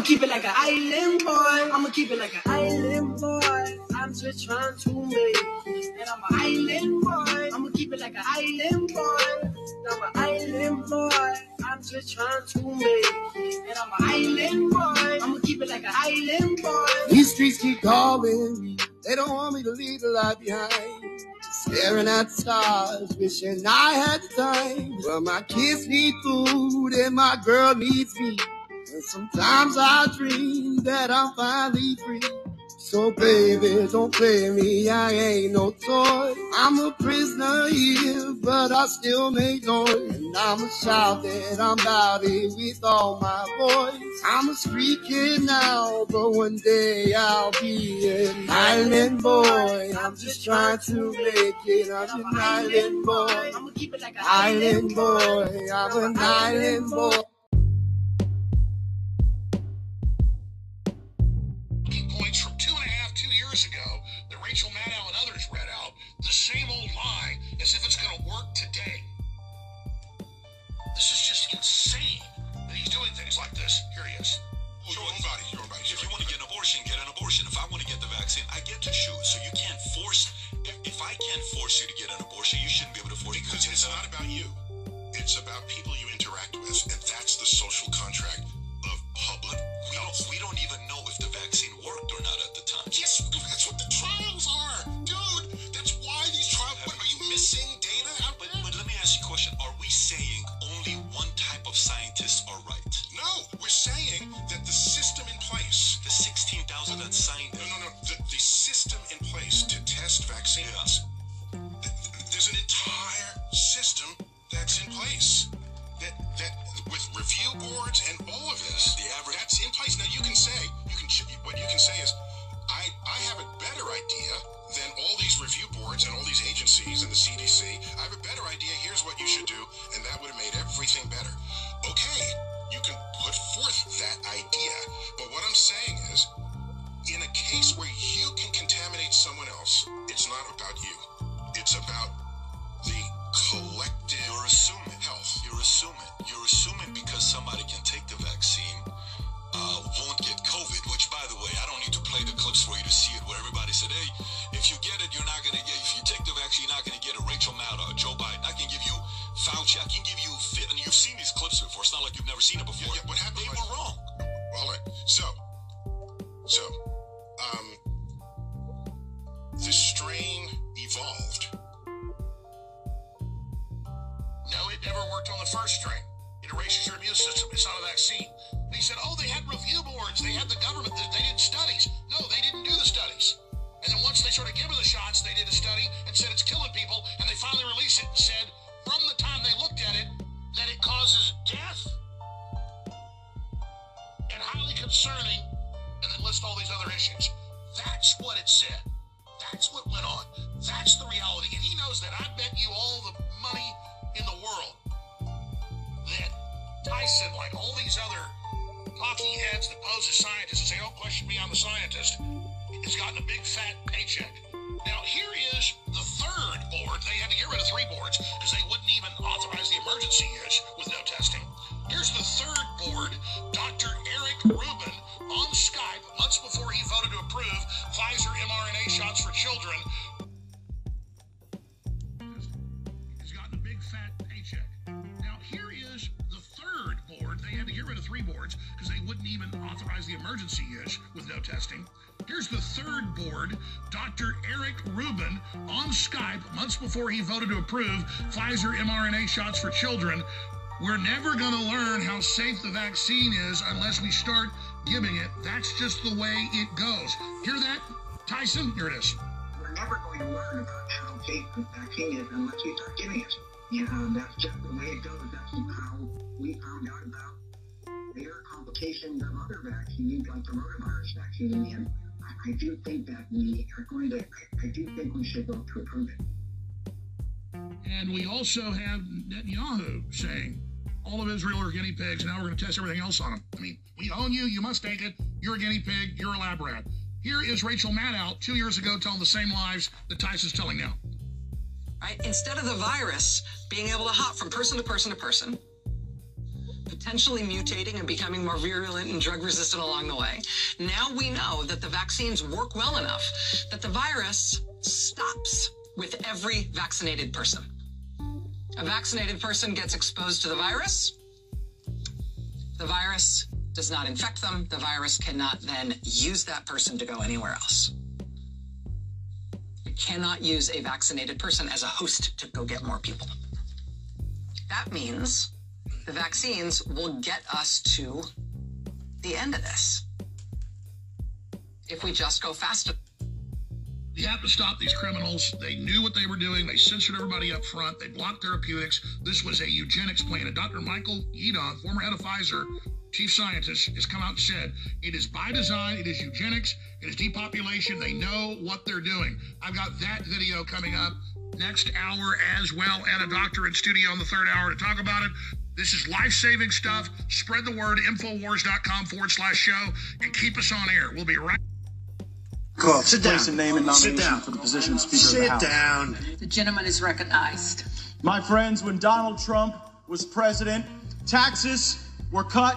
I'ma keep it like an island boy. I'ma keep it like an island boy. I'm just trying to make it. And I'm an island boy. I'ma keep it like an island boy. I'm an island boy. I'm just trying to make it. And I'm an island boy. I'ma keep it like an island boy. These streets keep calling me. They don't want me to leave the life behind. Staring at stars, wishing I had the time. But my kids need food and my girl needs me. And sometimes I dream that I'm finally free. So baby, don't play me, I ain't no toy. I'm a prisoner here, but I still make noise. And I'ma shout that I'm about it with all my voice. I'm a street kid now, but one day I'll be an island boy. I'm just trying to make it. I'm an island boy. I'ma keep it like an Island boy, I'm an island boy. It's not about you. It's about people three boards because they wouldn't even authorize the emergency use with no testing. Here's the third board, Dr. Eric Rubin on Skype months before he voted to approve Pfizer mRNA shots for children. We're never going to learn how safe the vaccine is unless we start giving it. That's just the way it goes. Hear that, Tyson? Here it is. We're never going to learn about how safe the vaccine is unless we start giving it. Yeah, that's just the way it goes. That's how we found out about the complications of other vaccines, like the rotavirus vaccine. And mm-hmm. I, I do think that we are going to, I, I do think we should vote to approve it. And we also have Netanyahu saying, all of Israel are guinea pigs. Now we're going to test everything else on them. I mean, we own you. You must take it. You're a guinea pig. You're a lab rat. Here is Rachel Maddow two years ago telling the same lies that Tyson's telling now. Right? Instead of the virus being able to hop from person to person to person, potentially mutating and becoming more virulent and drug resistant along the way, now we know that the vaccines work well enough that the virus stops with every vaccinated person. A vaccinated person gets exposed to the virus. The virus does not infect them. The virus cannot then use that person to go anywhere else. You cannot use a vaccinated person as a host to go get more people. That means the vaccines will get us to the end of this. If we just go faster. You have to stop these criminals. They knew what they were doing. They censored everybody up front. They blocked therapeutics. This was a eugenics plan. And Dr. Michael Yeadon, former head of Pfizer, chief scientist, has come out and said it is by design, it is eugenics, it is depopulation. They know what they're doing. I've got that video coming up next hour as well, and a doctor in studio in the third hour to talk about it. This is life saving stuff. Spread the word, Infowars.com forward slash show, and keep us on air. We'll be right Cool. Sit down. Place a name and nomination Sit down. for the position of Speaker Sit of the House. Sit down. The gentleman is recognized. My friends, when Donald Trump was president, taxes were cut,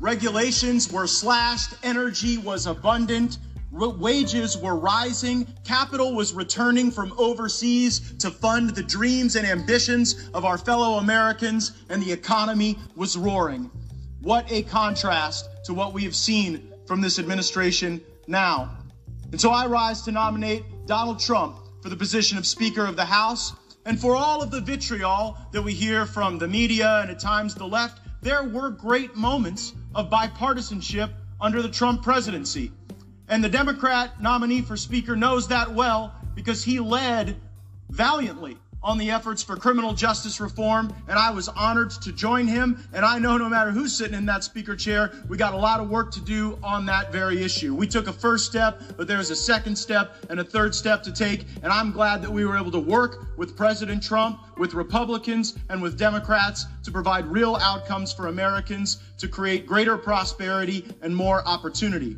regulations were slashed, energy was abundant, wages were rising, capital was returning from overseas to fund the dreams and ambitions of our fellow Americans, and the economy was roaring. What a contrast to what we have seen from this administration now. And so I rise to nominate Donald Trump for the position of Speaker of the House. And for all of the vitriol that we hear from the media and at times the left, there were great moments of bipartisanship under the Trump presidency. And the Democrat nominee for Speaker knows that well because he led valiantly on the efforts for criminal justice reform, and I was honored to join him. And I know no matter who's sitting in that speaker chair, we got a lot of work to do on that very issue. We took a first step, but there's a second step and a third step to take, and I'm glad that we were able to work with President Trump, with Republicans, and with Democrats to provide real outcomes for Americans to create greater prosperity and more opportunity.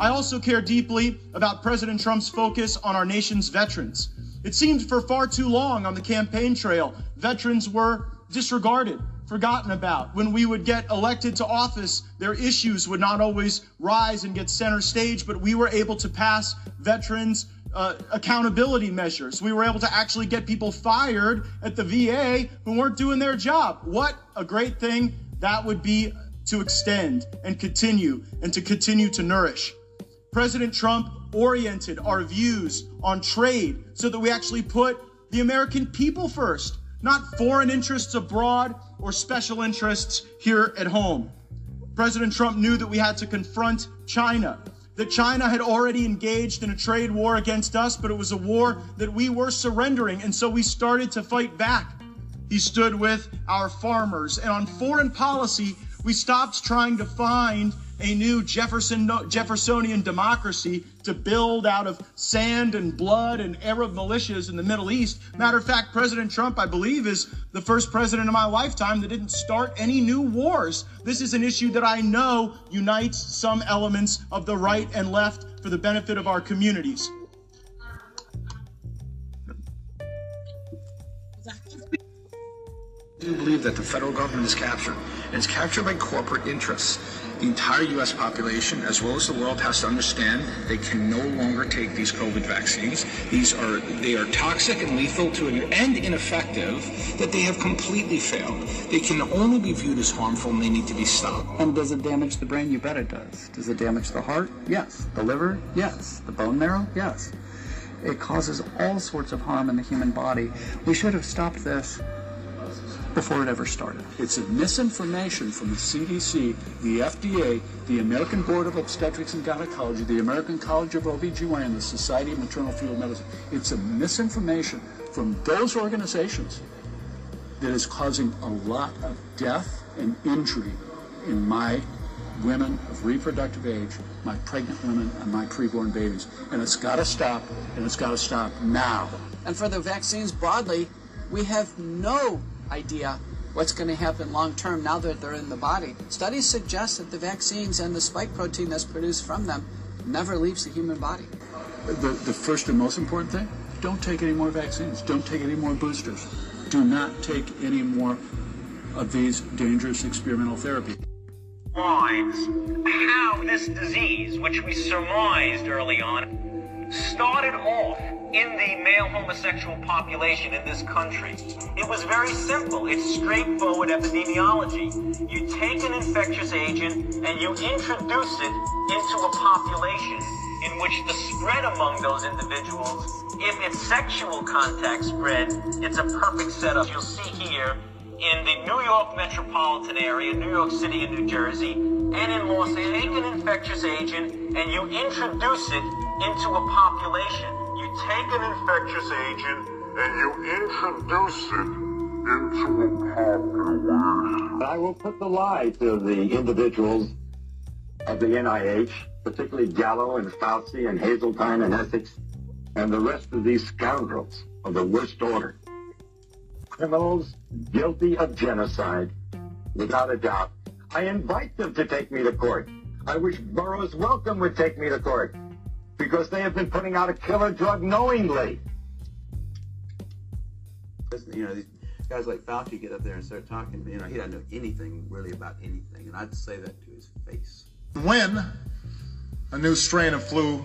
I also care deeply about President Trump's focus on our nation's veterans. It seemed for far too long on the campaign trail, veterans were disregarded, forgotten about. When we would get elected to office, their issues would not always rise and get center stage, but we were able to pass veterans uh, accountability measures. We were able to actually get people fired at the VA who weren't doing their job. What a great thing that would be to extend and continue and to continue to nourish. President Trump oriented our views on trade so that we actually put the American people first, not foreign interests abroad or special interests here at home. President Trump knew that we had to confront China, that China had already engaged in a trade war against us, but it was a war that we were surrendering, and so we started to fight back. He stood with our farmers, and on foreign policy, we stopped trying to find a new Jefferson, Jeffersonian democracy to build out of sand and blood and Arab militias in the Middle East. Matter of fact, President Trump, I believe, is the first president of my lifetime that didn't start any new wars. This is an issue that I know unites some elements of the right and left for the benefit of our communities. I do believe that the federal government is captured. And it's captured by corporate interests. The entire U.S. population, as well as the world, has to understand they can no longer take these COVID vaccines. These are they are toxic and lethal to and ineffective. That they have completely failed. They can only be viewed as harmful, and they need to be stopped. And does it damage the brain? You bet it does. Does it damage the heart? Yes. The liver? Yes. The bone marrow? Yes. It causes all sorts of harm in the human body. We should have stopped this before it ever started. It's a misinformation from the CDC, the FDA, the American Board of Obstetrics and Gynecology, the American College of OBGYN, and the Society of Maternal Fetal Medicine. It's a misinformation from those organizations that is causing a lot of death and injury in my women of reproductive age, my pregnant women, and my preborn babies. And it's got to stop, and it's got to stop now. And for the vaccines broadly, we have no idea what's going to happen long term now that they're in the body. Studies suggest that the vaccines and the spike protein that's produced from them never leaves the human body. The, the first and most important thing don't take any more vaccines, don't take any more boosters, do not take any more of these dangerous experimental therapies. How this disease, which we surmised early on, started off in the male homosexual population in this country. It was very simple. It's straightforward epidemiology. You take an infectious agent and you introduce it into a population in which the spread among those individuals, if it's sexual contact spread, it's a perfect setup. You'll see here in the New York metropolitan area, New York City and New Jersey, and in Los Angeles, take an infectious agent and you introduce it into a population take an infectious agent and you introduce it into a population. I will put the lie to the individuals of the NIH, particularly Gallo and Fauci and Haseltine and Essex, and the rest of these scoundrels of the worst order. Criminals guilty of genocide, without a doubt. I invite them to take me to court. I wish Burroughs Wellcome would take me to court because they have been putting out a killer drug knowingly. You know, these guys like Fauci get up there and start talking. You know, he doesn't know anything really about anything, and I'd say that to his face. When a new strain of flu,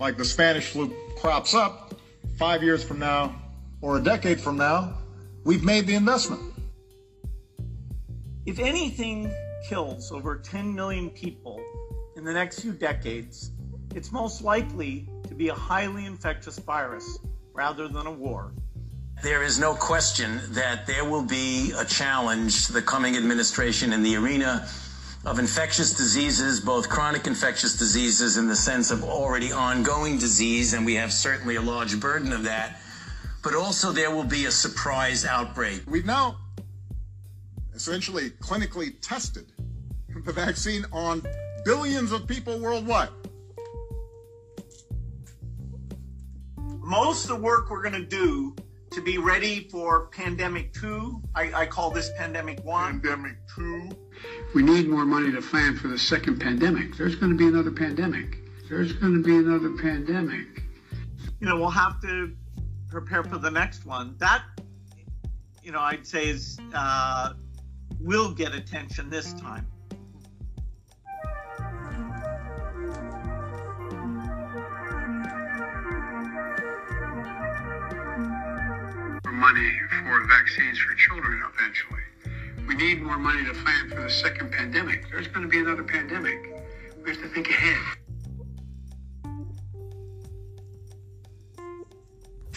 like the Spanish flu, crops up five years from now or a decade from now, we've made the investment. If anything kills over 10 million people in the next few decades, it's most likely to be a highly infectious virus rather than a war. There is no question that there will be a challenge to the coming administration in the arena of infectious diseases, both chronic infectious diseases in the sense of already ongoing disease, and we have certainly a large burden of that, but also there will be a surprise outbreak. We've now essentially clinically tested the vaccine on billions of people worldwide. Most of the work we're going to do to be ready for pandemic two, I, I call this pandemic one. Pandemic two. We need more money to plan for the second pandemic. There's going to be another pandemic. There's going to be another pandemic. You know, we'll have to prepare for the next one. That, you know, I'd say is uh, will get attention this time. Money for vaccines for children eventually. We need more money to plan for the second pandemic. There's going to be another pandemic. We have to think ahead.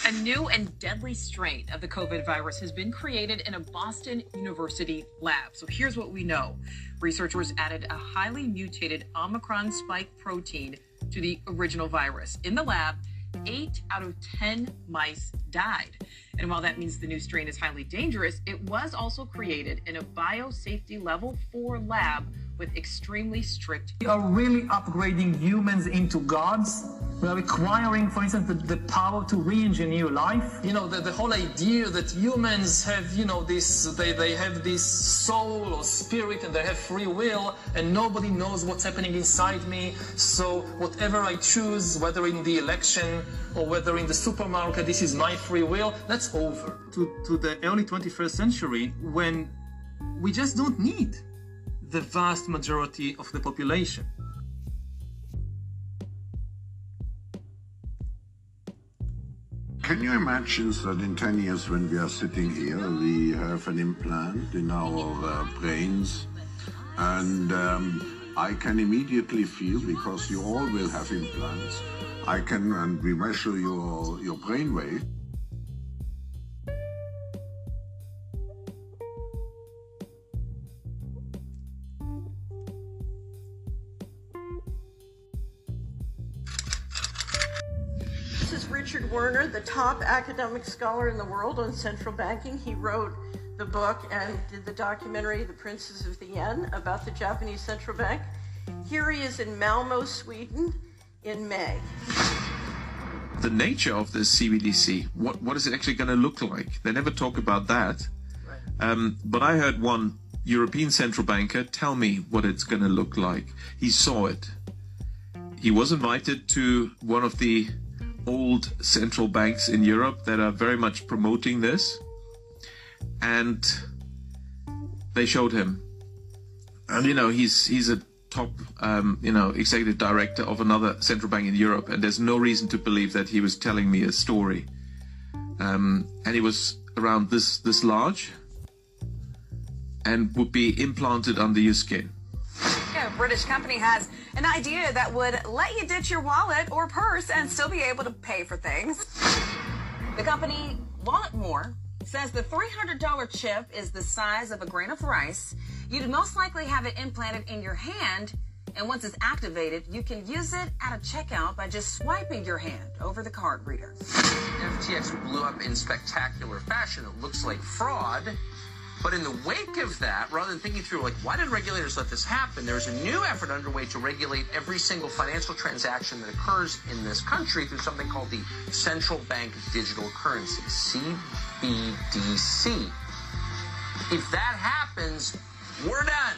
A new and deadly strain of the COVID virus has been created in a Boston University lab. So here's what we know researchers added a highly mutated Omicron spike protein to the original virus. In the lab, eight out of 10 mice died. And while that means the new strain is highly dangerous, it was also created in a biosafety level 4 lab with extremely strict. We are really upgrading humans into gods. We are requiring, for instance, the, the power to re-engineer life. You know, the, the whole idea that humans have, you know, this, they, they have this soul or spirit and they have free will and nobody knows what's happening inside me. So whatever I choose, whether in the election or whether in the supermarket, this is my free will, that's over. To, to the early 21st century when we just don't need the vast majority of the population. Can you imagine that in 10 years when we are sitting here, we have an implant in our uh, brains and um, I can immediately feel, because you all will have implants, I can, and we measure your, your brain wave, top academic scholar in the world on central banking. He wrote the book and did the documentary, The Princes of the Yen, about the Japanese central bank. Here he is in Malmo, Sweden, in May. the nature of this CBDC. What what is it actually going to look like? They never talk about that. Um, but I heard one European central banker tell me what it's going to look like. He saw it. He was invited to one of the old central banks in Europe that are very much promoting this, and they showed him. And you know he's he's a top um, you know executive director of another central bank in Europe, and there's no reason to believe that he was telling me a story. Um, and he was around this this large, and would be implanted under your skin. A British company has an idea that would let you ditch your wallet or purse and still be able to pay for things. The company Walletmor says the $300 chip is the size of a grain of rice. You'd most likely have it implanted in your hand, and once it's activated, you can use it at a checkout by just swiping your hand over the card reader. FTX blew up in spectacular fashion. It looks like fraud. But in the wake of that, rather than thinking through, like, why did regulators let this happen? There's a new effort underway to regulate every single financial transaction that occurs in this country through something called the Central Bank Digital Currency, CBDC. If that happens, we're done.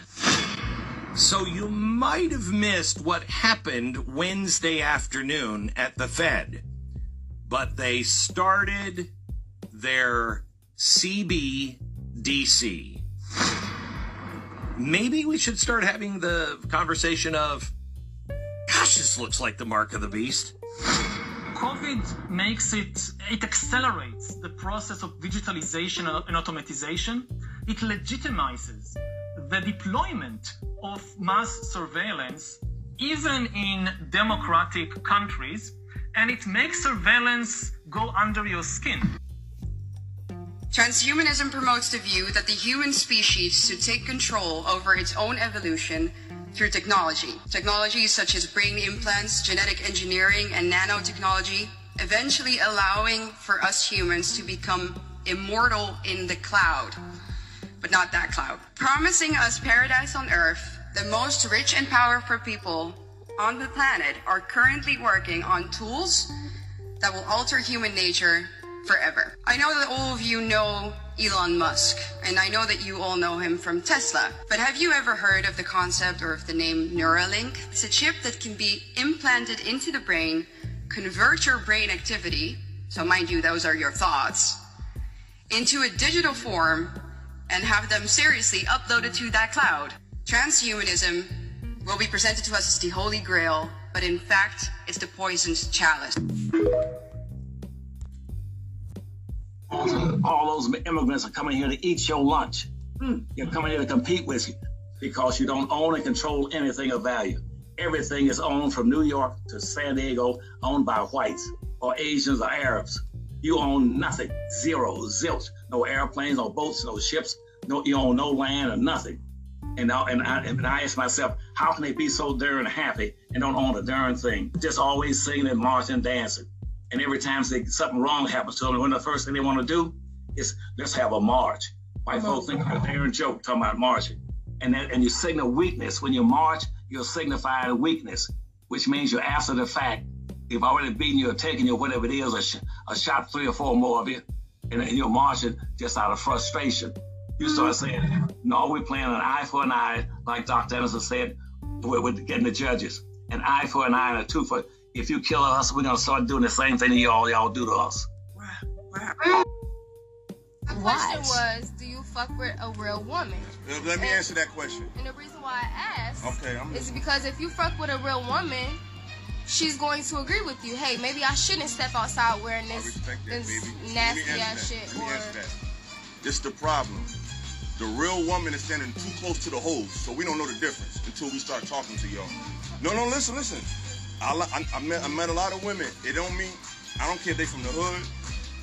So you might have missed what happened Wednesday afternoon at the Fed. But they started their CBDC. Maybe we should start having the conversation of, gosh, this looks like the mark of the beast. COVID makes it, it accelerates the process of digitalization and automatization. It legitimizes the deployment of mass surveillance, even in democratic countries, and it makes surveillance go under your skin. Transhumanism promotes the view that the human species should take control over its own evolution through technology. Technologies such as brain implants, genetic engineering, and nanotechnology, eventually allowing for us humans to become immortal in the cloud. But not that cloud. Promising us paradise on earth, the most rich and powerful people on the planet are currently working on tools that will alter human nature forever. I know that all of you know Elon Musk, and I know that you all know him from Tesla. But have you ever heard of the concept or of the name Neuralink? It's a chip that can be implanted into the brain, convert your brain activity, so mind you, those are your thoughts, into a digital form and have them seriously uploaded to that cloud. Transhumanism will be presented to us as the holy grail, but in fact, it's the poisoned chalice. All those immigrants are coming here to eat your lunch. Hmm. You're coming here to compete with you because you don't own and control anything of value. Everything is owned from New York to San Diego, owned by whites or Asians or Arabs. You own nothing, zero, zilch. No airplanes, no boats, no ships. No, you own no land or nothing. And I, and I, and I ask myself, how can they be so darn happy and don't own a darn thing? Just always singing and marching and dancing. And every time they, something wrong happens to them, when the first thing they want to do is let's have a march. White folks think a darn joke talking about marching. and that, and you signal weakness. When you march, you're signifying weakness, which means you're after the fact. They've already beaten you or taken you, or whatever it is, or, sh- or shot three or four more of you, and, and you're marching just out of frustration. You start mm-hmm. saying, no, we're playing an eye for an eye, like Dr. Anderson said, we're, getting the judges. An eye for an eye and a tooth for. If you kill us, we're gonna start doing the same thing y'all y'all do to us. The question was, do you fuck with a real woman? Let me And- answer that question. And the reason why I asked Okay, I'm is listening. because if you fuck with a real woman, she's going to agree with you. Hey, maybe I shouldn't step outside wearing this, that, this baby. Let me nasty ass that. shit. Let me Or answer that. This the problem. The real woman is standing too close to the hose, so we don't know the difference until we start talking to y'all. No, no, listen, listen. I, I, I, met, I met a lot of women. It don't mean I don't care if they from the hood.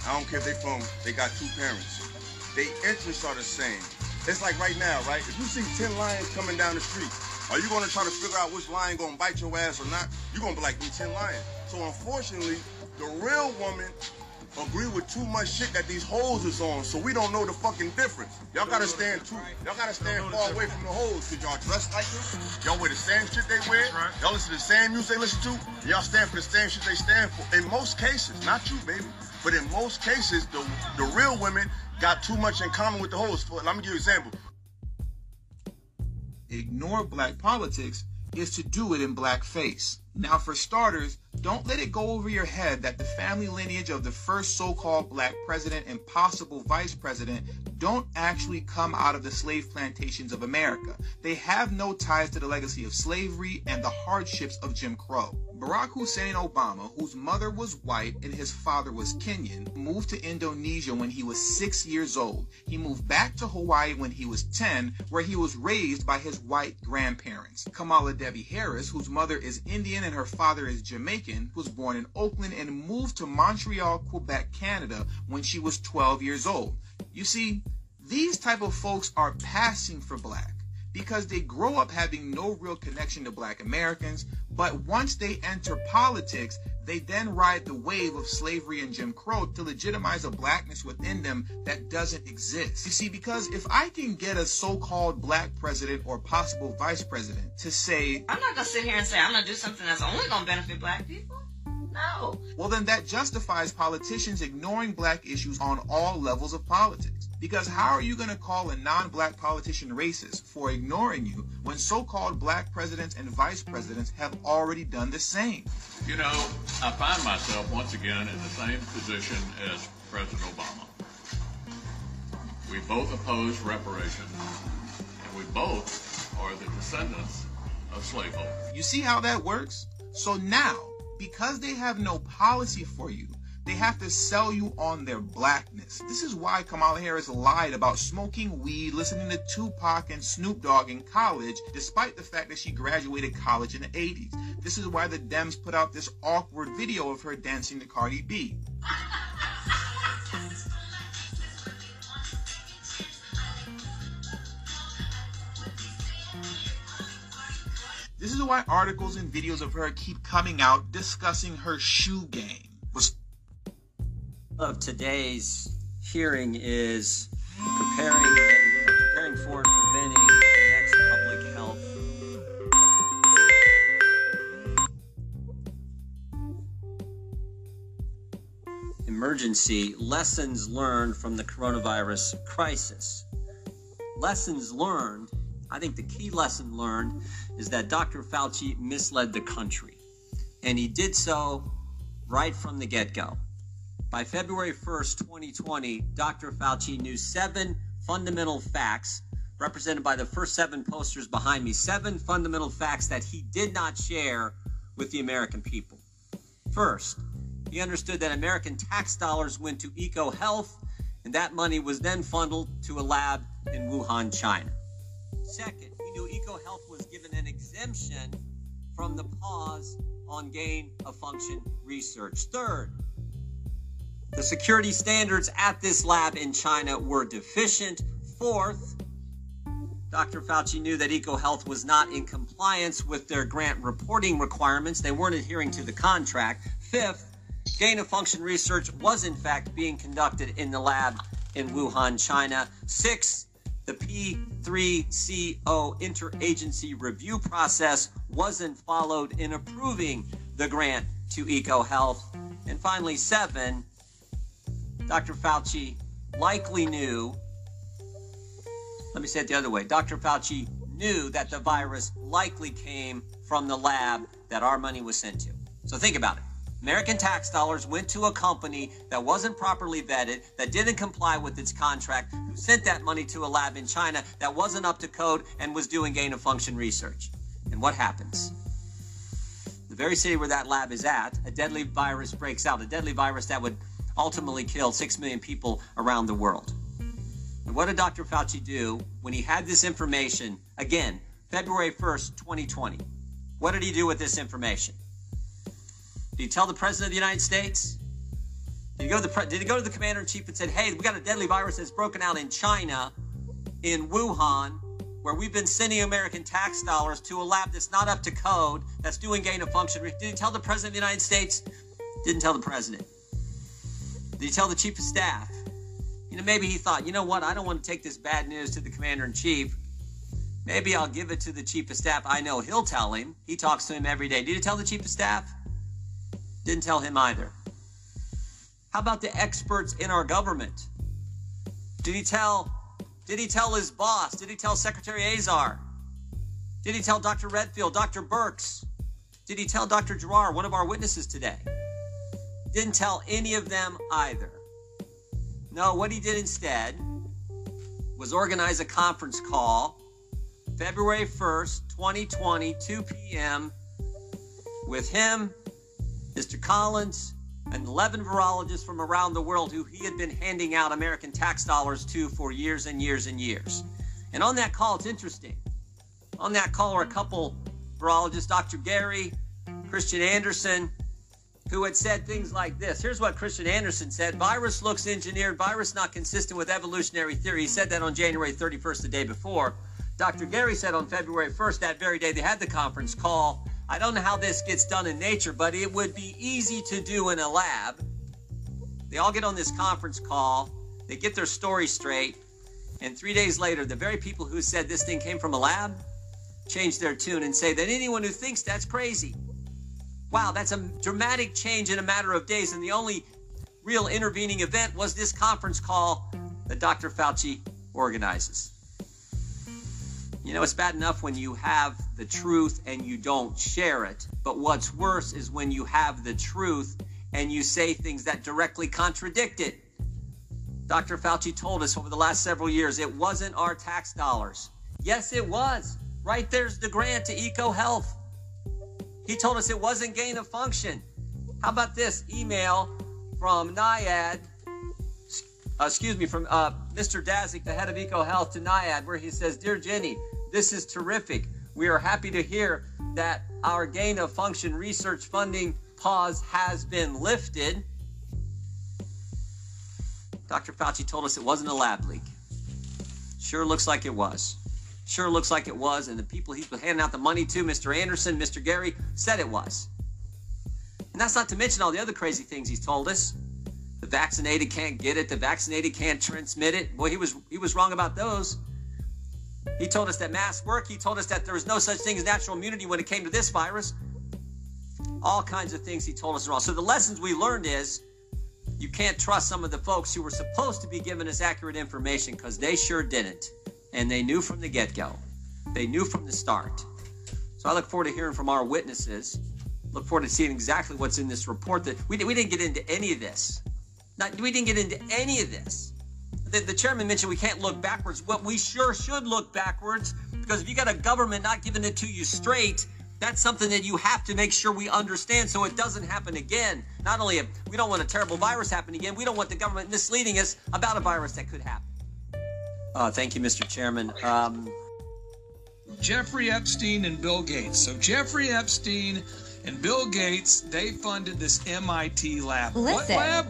I don't care if they from they got two parents. They interests are the same. It's like right now, right? If you see ten lions coming down the street, are you gonna try to figure out which lion gonna bite your ass or not? You're gonna be like, we ten lions. So unfortunately, the real woman agree with too much shit that these hoes is on, so we don't know the fucking difference. Y'all gotta stand too. Y'all gotta stand far away from the hoes, cause y'all dress like them. Y'all wear the same shit they wear. Y'all listen to the same music they listen to. Y'all stand for the same shit they stand for. In most cases, not you, baby, but in most cases, the the real women got too much in common with the hoes. For let me give you an example. ignore black politics is to do it in blackface. Now, for starters, don't let it go over your head that the family lineage of the first so called black president and possible vice president don't actually come out of the slave plantations of America. They have no ties to the legacy of slavery and the hardships of Jim Crow. Barack Hussein Obama, whose mother was white and his father was Kenyan, moved to Indonesia when he was six years old. He moved back to Hawaii when he was 10, where he was raised by his white grandparents. Kamala Debbie Harris, whose mother is Indian and her father is Jamaican, was born in Oakland and moved to Montreal, Quebec, Canada when she was 12 years old. You see, these type of folks are passing for black because they grow up having no real connection to black Americans, but once they enter politics, they then ride the wave of slavery and Jim Crow to legitimize a blackness within them that doesn't exist. You see, because if I can get a so-called black president or possible vice president to say, I'm not gonna sit here and say I'm gonna do something that's only gonna benefit black people. No. well then that justifies politicians ignoring black issues on all levels of politics. Because how are you going to call a non-black politician racist for ignoring you when so-called black presidents and vice presidents have already done the same? You know, I find myself once again in the same position as President Obama. We both oppose reparations, and we both are the descendants of slaveholders. You see how that works? So now, because they have no policy for you, they have to sell you on their blackness. This is why Kamala Harris lied about smoking weed, listening to Tupac and Snoop Dogg in college, despite the fact that she graduated college in the 80s. This is why the Dems put out this awkward video of her dancing to Cardi B. This is why articles and videos of her keep coming out discussing her shoe game. Of today's hearing is preparing and preparing for and preventing the next public health. Emergency lessons learned from the coronavirus crisis. Lessons learned i think the key lesson learned is that dr fauci misled the country and he did so right from the get-go by February 1st, 2020, Dr. Fauci knew seven fundamental facts, represented by the first seven posters behind me, seven fundamental facts that he did not share with the American people. First, he understood that American tax dollars went to EcoHealth, and that money was then funneled to a lab in Wuhan, China. Second, he knew EcoHealth was given an exemption from the pause on gain of function research. Third, the security standards at this lab in China were deficient. Fourth, Dr. Fauci knew that EcoHealth was not in compliance with their grant reporting requirements. They weren't adhering to the contract. Fifth, gain of function research was in fact being conducted in the lab in Wuhan, China. Sixth, the P3CO interagency review process wasn't followed in approving the grant to EcoHealth. And finally, seven, Dr. Fauci likely knew, let me say it the other way Dr. Fauci knew that the virus likely came from the lab that our money was sent to. So think about it. American tax dollars went to a company that wasn't properly vetted, that didn't comply with its contract, who sent that money to a lab in China that wasn't up to code and was doing gain of function research. And what happens? The very city where that lab is at, a deadly virus breaks out, a deadly virus that would ultimately killed 6 million people around the world. And what did Dr. Fauci do when he had this information? Again, February 1st, 2020. What did he do with this information? Did he tell the President of the United States? Did he go to the, did he go to the Commander in Chief and said, hey, we got a deadly virus that's broken out in China, in Wuhan, where we've been sending American tax dollars to a lab that's not up to code, that's doing gain of function. Did he tell the President of the United States? Didn't tell the President. Did he tell the Chief of Staff? You know, maybe he thought, you know what, I don't want to take this bad news to the Commander in Chief. Maybe I'll give it to the Chief of Staff. I know he'll tell him. He talks to him every day. Did he tell the Chief of Staff? Didn't tell him either. How about the experts in our government? Did he tell did he tell his boss? Did he tell Secretary Azar? Did he tell Dr. Redfield, Dr. Birx? Did he tell Dr. Giroir, one of our witnesses today? Didn't tell any of them either. No, what he did instead was organize a conference call February 1st, 2020, 2 p.m., with him, Mr. Collins, and 11 virologists from around the world who he had been handing out American tax dollars to for years and years and years. And on that call, it's interesting. On that call are a couple virologists, Dr. Garry, Kristian Andersen, who had said things like this. Here's what Kristian Andersen said Virus looks engineered, virus not consistent with evolutionary theory. He said that on January 31st, the day before. Dr. Garry said on February 1st, that very day they had the conference call. I don't know how this gets done in nature, but it would be easy to do in a lab. They all get on this conference call, they get their story straight, and three days later, the very people who said this thing came from a lab change their tune and say that anyone who thinks that's crazy. Wow, that's a dramatic change in a matter of days. And the only real intervening event was this conference call that Dr. Fauci organizes. You know, it's bad enough when you have the truth and you don't share it. But what's worse is when you have the truth and you say things that directly contradict it. Dr. Fauci told us over the last several years it wasn't our tax dollars. Yes, it was. Right there's the grant to EcoHealth. He told us it wasn't gain of function. How about this email from NIAID? Uh, excuse me, from uh, Mr. Daszak, the head of EcoHealth, to NIAID, where he says, Dear Jenny, this is terrific. We are happy to hear that our gain of function research funding pause has been lifted. Dr. Fauci told us it wasn't a lab leak. Sure looks like it was. Sure looks like it was. And the people he's been handing out the money to, Mr. Andersen, Mr. Garry, said it was. And that's not to mention all the other crazy things he's told us. The vaccinated can't get it. The vaccinated can't transmit it. Boy, he was he was wrong about those. He told us that masks work. He told us that there was no such thing as natural immunity when it came to this virus. All kinds of things he told us wrong. So the lessons we learned is you can't trust some of the folks who were supposed to be giving us accurate information because they sure didn't. And they knew from the get go. They knew from the start. So I look forward to hearing from our witnesses. Look forward to seeing exactly what's in this report. That we, we didn't get into any of this. Not, we didn't get into any of this. The, the chairman mentioned we can't look backwards. Well, we sure should look backwards because if you got a government not giving it to you straight, that's something that you have to make sure we understand so it doesn't happen again. Not only a, we don't want a terrible virus happening again, we don't want the government misleading us about a virus that could happen. Uh, thank you, Mr. Chairman. Um, Jeffrey Epstein and Bill Gates. So Jeffrey Epstein and Bill Gates, they funded this MIT lab. Listen. What lab?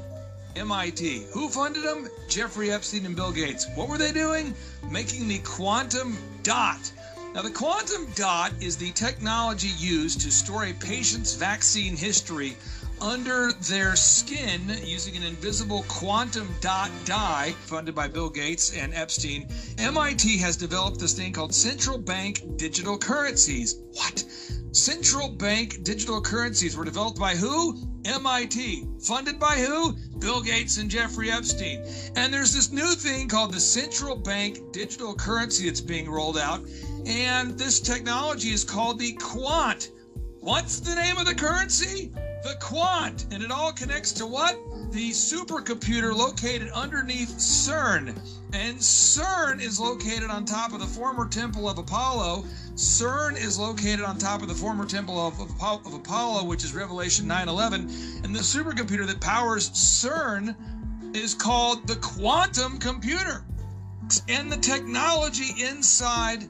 MIT. Who funded them? Jeffrey Epstein and Bill Gates. What were they doing? Making the quantum dot. Now, the quantum dot is the technology used to store a patient's vaccine history under their skin using an invisible quantum dot dye funded by Bill Gates and Epstein. MIT has developed this thing called central bank digital currencies. What? Central bank digital currencies were developed by who? MIT. Funded by who? Bill Gates and Jeffrey Epstein. And there's this new thing called the central bank digital currency that's being rolled out. And this technology is called the Quant. What's the name of the currency? The Quant. And it all connects to what? The supercomputer located underneath CERN. And CERN is located on top of the former temple of Apollo. CERN is located on top of the former temple of, of, of Apollo, which is Revelation 9 11. And the supercomputer that powers CERN is called the quantum computer. And the technology inside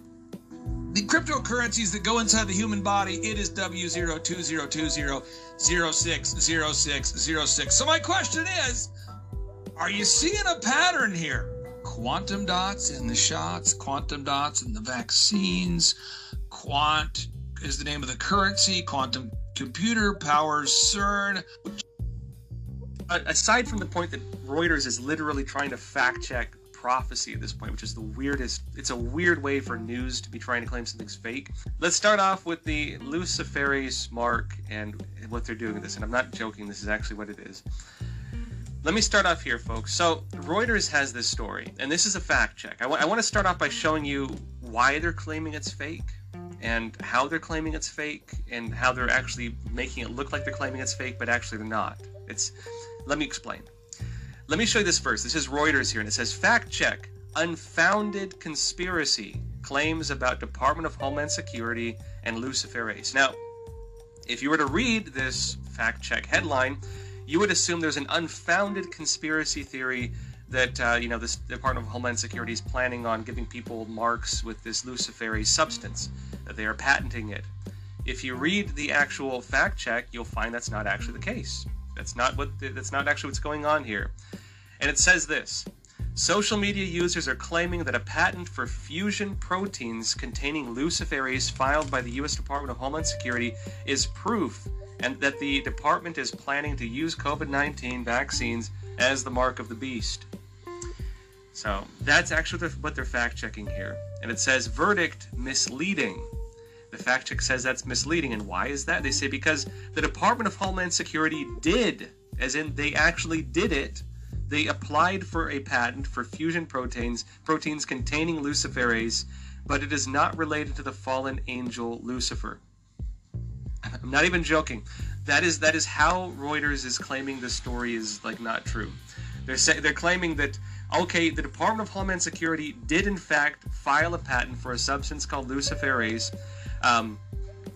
the cryptocurrencies that go inside the human body, it is W02020060606. So my question is, are you seeing a pattern here? Quantum dots in the shots, quantum dots in the vaccines, quant is the name of the currency, quantum computer powers CERN. Aside from the point that Reuters is literally trying to fact check prophecy at this point, which is the weirdest. It's a weird way for news to be trying to claim something's fake. Let's start off with the Luciferase mark and what they're doing with this. And I'm not joking, this is actually what it is. Let me start off here, folks. So, Reuters has this story, and this is a fact check. I, w- I want to start off by showing you why they're claiming it's fake, and how they're claiming it's fake, and how they're actually making it look like they're claiming it's fake, but actually they're not. It's. Let me explain. Let me show you this first. This is Reuters here, and it says fact check unfounded conspiracy claims about Department of Homeland Security and Luciferase. Now, if you were to read this fact check headline, you would assume there's an unfounded conspiracy theory that uh, you know this Department of Homeland Security is planning on giving people marks with this Luciferase substance, that they are patenting it. If you read the actual fact check, you'll find that's not actually the case. That's not what the, that's not actually what's going on here. And it says this. Social media users are claiming that a patent for fusion proteins containing luciferase filed by the US Department of Homeland Security is proof and that the department is planning to use COVID-19 vaccines as the mark of the beast. So, that's actually what they're fact checking here. And it says verdict misleading. The fact check says that's misleading. And why is that? They say because the Department of Homeland Security did, as in they actually did it, they applied for a patent for fusion proteins, proteins containing luciferase, but it is not related to the fallen angel Lucifer. I'm not even joking. That is that is how Reuters is claiming the story is like not true. They're say, they're claiming that okay, the Department of Homeland Security did in fact file a patent for a substance called luciferase um,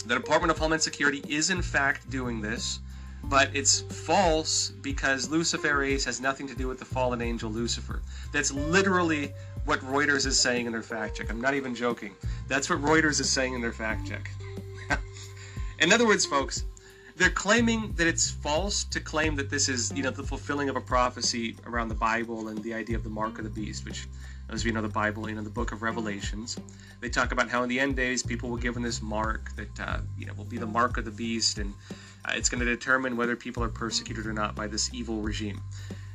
the Department of Homeland Security is in fact doing this, but it's false because Luciferase has nothing to do with the fallen angel Lucifer. That's literally what Reuters is saying in their fact check. I'm not even joking. That's what Reuters is saying in their fact check. in other words, folks, they're claiming that it's false to claim that this is, you know, the fulfilling of a prophecy around the Bible and the idea of the mark of the beast, which as we know the Bible, you know, the book of Revelations. They talk about how in the end days people will given this mark that uh, you know will be the mark of the beast, and uh, it's going to determine whether people are persecuted or not by this evil regime.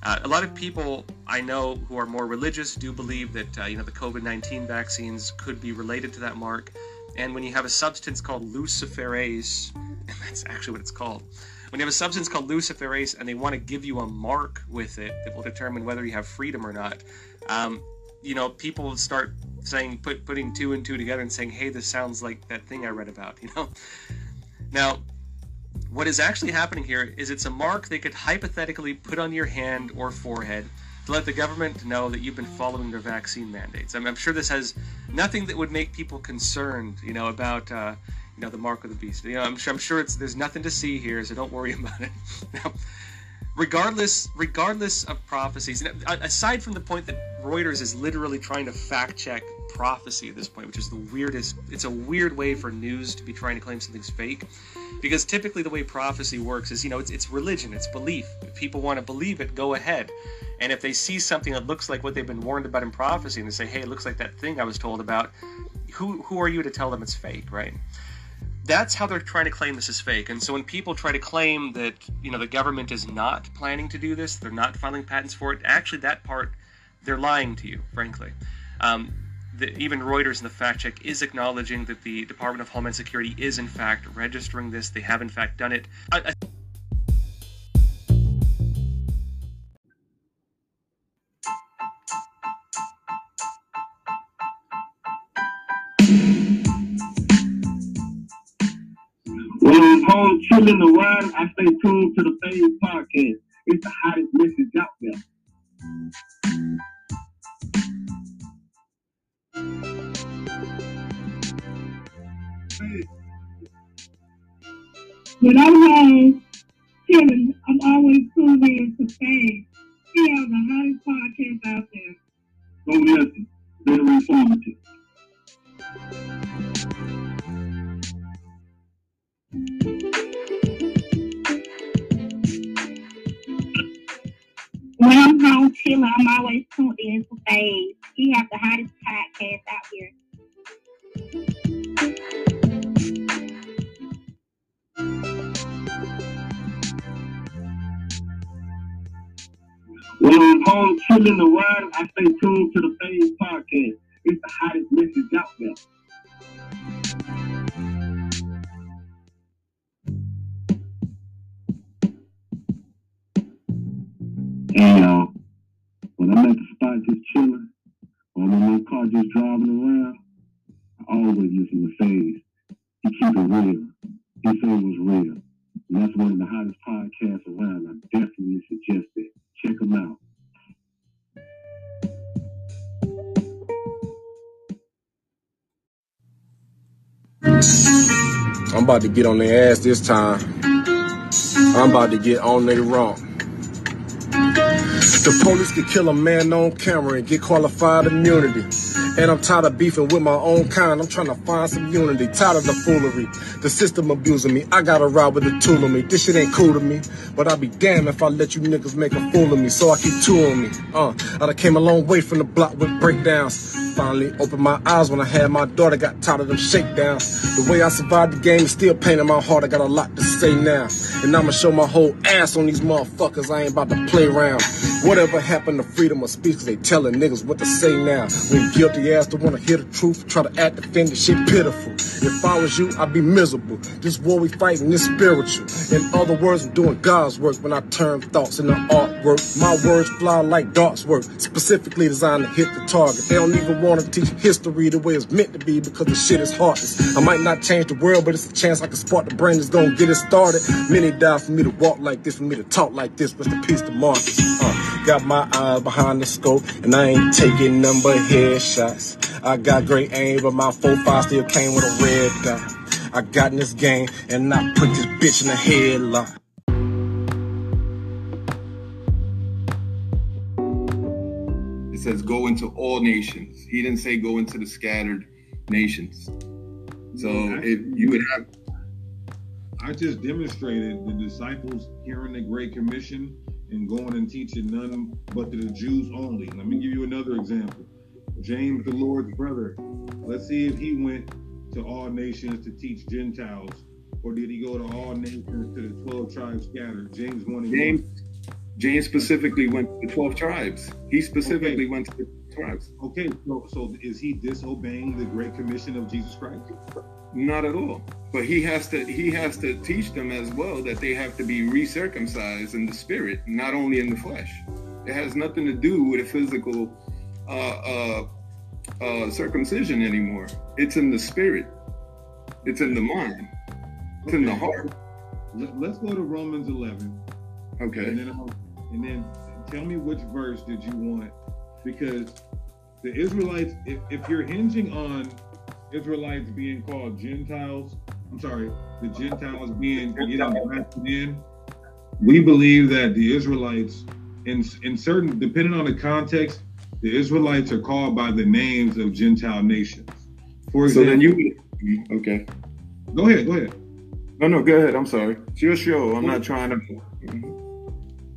Uh, a lot of people I know who are more religious do believe that uh, you know the COVID-19 vaccines could be related to that mark, and when you have a substance called luciferase, and that's actually what it's called. When you have a substance called luciferase and they want to give you a mark with it that will determine whether you have freedom or not, um, you know, people start saying, put, putting two and two together and saying, hey, this sounds like that thing I read about, you know? Now, what is actually happening here is it's a mark they could hypothetically put on your hand or forehead to let the government know that you've been following their vaccine mandates. I am sure this has nothing that would make people concerned, you know, about, uh, you know, the mark of the beast. You know, I'm sure, I'm sure it's there's nothing to see here, so don't worry about it. now, regardless regardless of prophecies and uh, aside from the point that reuters is literally trying to fact check prophecy at this point which is the weirdest it's a weird way for news to be trying to claim something's fake because typically the way prophecy works is you know it's, it's religion it's belief. If people want to believe it go ahead. And if they see something that looks like what they've been warned about in prophecy and they say hey it looks like that thing i was told about who who are you to tell them it's fake right that's how they're trying to claim this is fake. And so when people try to claim that you know the government is not planning to do this, they're not filing patents for it. Actually, that part they're lying to you, frankly. Um, the, even Reuters in the fact check is acknowledging that the Department of Homeland Security is in fact registering this. They have in fact done it. I, I, home chilling around, I stay tuned to the Fame Podcast. It's the hottest message out there. When I'm home chilling, I'm always tuned in to Fame. We have the hottest podcast out there. Go listen. Very informative. When I'm home chilling, I'm always tuned in to Fame. We have the hottest podcast out here. When I'm home chilling around, I stay tuned to the Phase Podcast. It's the hottest message out there. Just chilling, or I'm in my car just driving around, I always listen to Phase. He keep it real. He say it was real. And that's one of the hottest podcasts around. I definitely suggest it. Check him out. I'm about to get on their ass this time. I'm about to get on their rump. The police could kill a man on camera and get qualified immunity. And I'm tired of beefing with my own kind. I'm trying to find some unity. Tired of the foolery. The system abusing me. I gotta ride with the tool of me. This shit ain't cool to me. But I'll be damned if I let you niggas make a fool of me. So I keep two on me. Uh, I done came a long way from the block with breakdowns. Finally opened my eyes when I had my daughter. Got tired of them shakedowns. The way I survived the game is still pain in my heart. I got a lot to say now. And I'ma show my whole ass on these motherfuckers. I ain't about to play around. Whatever happened to freedom of speech? Cause they telling niggas what to say now. When guilty ass don't wanna hear the truth, try to act offended, shit pitiful. If I was you, I'd be miserable. This war we fighting is spiritual. In other words, I'm doing God's work when I turn thoughts into artwork. My words fly like darts work, specifically designed to hit the target. They don't even wanna teach history the way it's meant to be because the shit is heartless. I might not change the world, but it's a chance I can spark the brain that's gonna get it started. Many die for me to walk like this, for me to talk like this. Rest in peace to Marcus. Uh, got my eyes behind the scope, and I ain't taking number headshots. I got great aim, but my 4-5 still came with a red dot. I got in this game, and I put this bitch in a headlock. It says go into all nations. He didn't say go into the scattered nations. So if you would have I just demonstrated the disciples hearing the Great Commission and going and teaching none but to the Jews only. Let me give you another example. James, the Lord's brother. Let's see if he went to all nations to teach Gentiles, or did he go to all nations to the 12 tribes scattered? James 1 and James James specifically went to the 12 tribes. He specifically went to the tribes. Okay, so, so is he disobeying the Great Commission of Jesus Christ? Not at all. But he has to he has to teach them as well that they have to be recircumcised in the spirit, not only in the flesh. It has nothing to do with a physical uh, uh, uh, circumcision anymore. It's in the spirit. It's in the mind. It's in the heart. Let, us go to Romans 11. Okay. And then, I'll, and then tell me which verse did you want? Because the Israelites, if, if you're hinging on Israelites being called Gentiles, I'm sorry, the Gentiles being grafted in, we believe that the Israelites, in in certain, depending on the context, the Israelites are called by the names of Gentile nations. For So example, then you okay. Go ahead, go ahead. No, no, go ahead. I'm sorry. It's your show. I'm not trying to.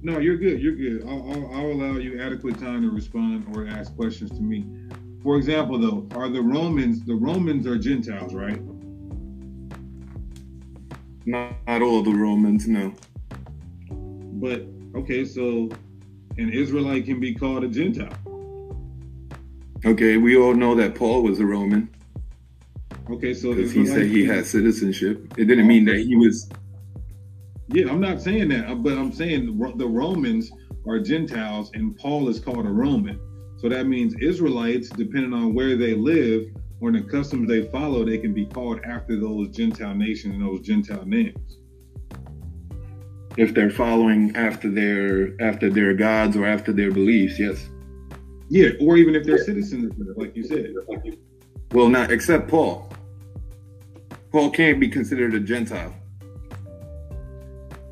No, you're good. You're good. I'll, I'll, I'll allow you adequate time to respond or ask questions to me. For example, though, are the Romans the Romans are Gentiles, right? Not, not all the Romans, no. But okay, so an Israelite can be called a Gentile. Okay, we all know that Paul was a Roman. Okay, so because he said he had citizenship. It didn't oh. mean that he was. Yeah, I'm not saying that, uh, but I'm saying the Romans are Gentiles, and Paul is called a Roman. So that means Israelites, depending on where they live or the customs they follow, they can be called after those Gentile nations and those Gentile names. If they're following after their after their gods or after their beliefs, yes. Yeah, or even if they're citizens, like you said. Well, not except Paul. Paul can't be considered a Gentile.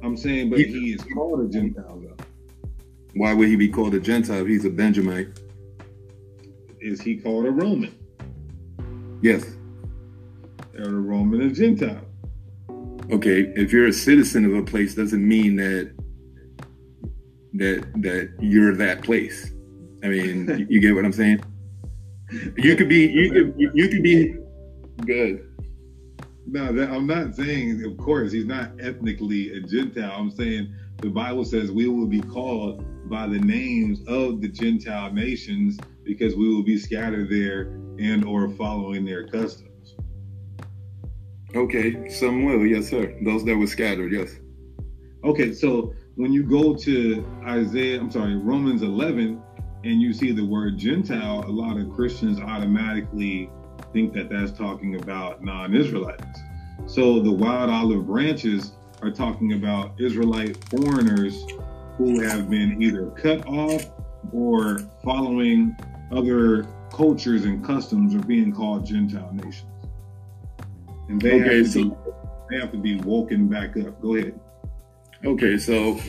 I'm saying, but he, he is called a Gentile, though. Why would he be called a Gentile he's a Benjamite? Is he called a Roman? Yes. Or a Roman a Gentile. Okay, if you're a citizen of a place doesn't mean that that that you're that place. I mean, you get what I'm saying? You could be you could you could be good. No, that, I'm not saying. Of course, he's not ethnically a Gentile. I'm saying the Bible says we will be called by the names of the Gentile nations because we will be scattered there and or following their customs. Okay, some will, yes, sir. Those that were scattered, yes. Okay, so when you go to Isaiah, I'm sorry, Romans 11, and you see the word Gentile, a lot of Christians automatically think that that's talking about non-Israelites. So the wild olive branches are talking about Israelite foreigners who have been either cut off or following other cultures and customs are being called Gentile nations. And they, okay, have, to so, be, they have to be woken back up. Go ahead. Okay, so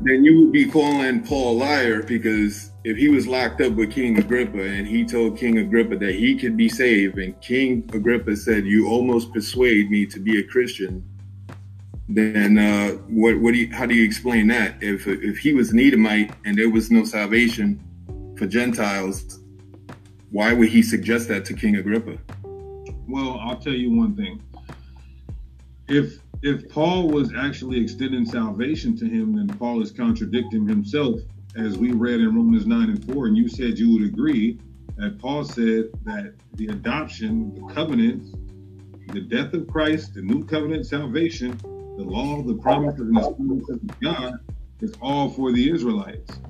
then you would be calling Paul a liar because if he was locked up with King Agrippa and he told King Agrippa that he could be saved, and King Agrippa said, "You almost persuade me to be a Christian," then uh, what? What do you? How do you explain that? If if he was an Edomite and there was no salvation for Gentiles, why would he suggest that to King Agrippa? Well, I'll tell you one thing. If if Paul was actually extending salvation to him, then Paul is contradicting himself, as we read in Romans 9 and 4. And you said you would agree that Paul said that the adoption, the covenants, the death of Christ, the new covenant salvation, the law, the promises, and the promises of God is all for the Israelites.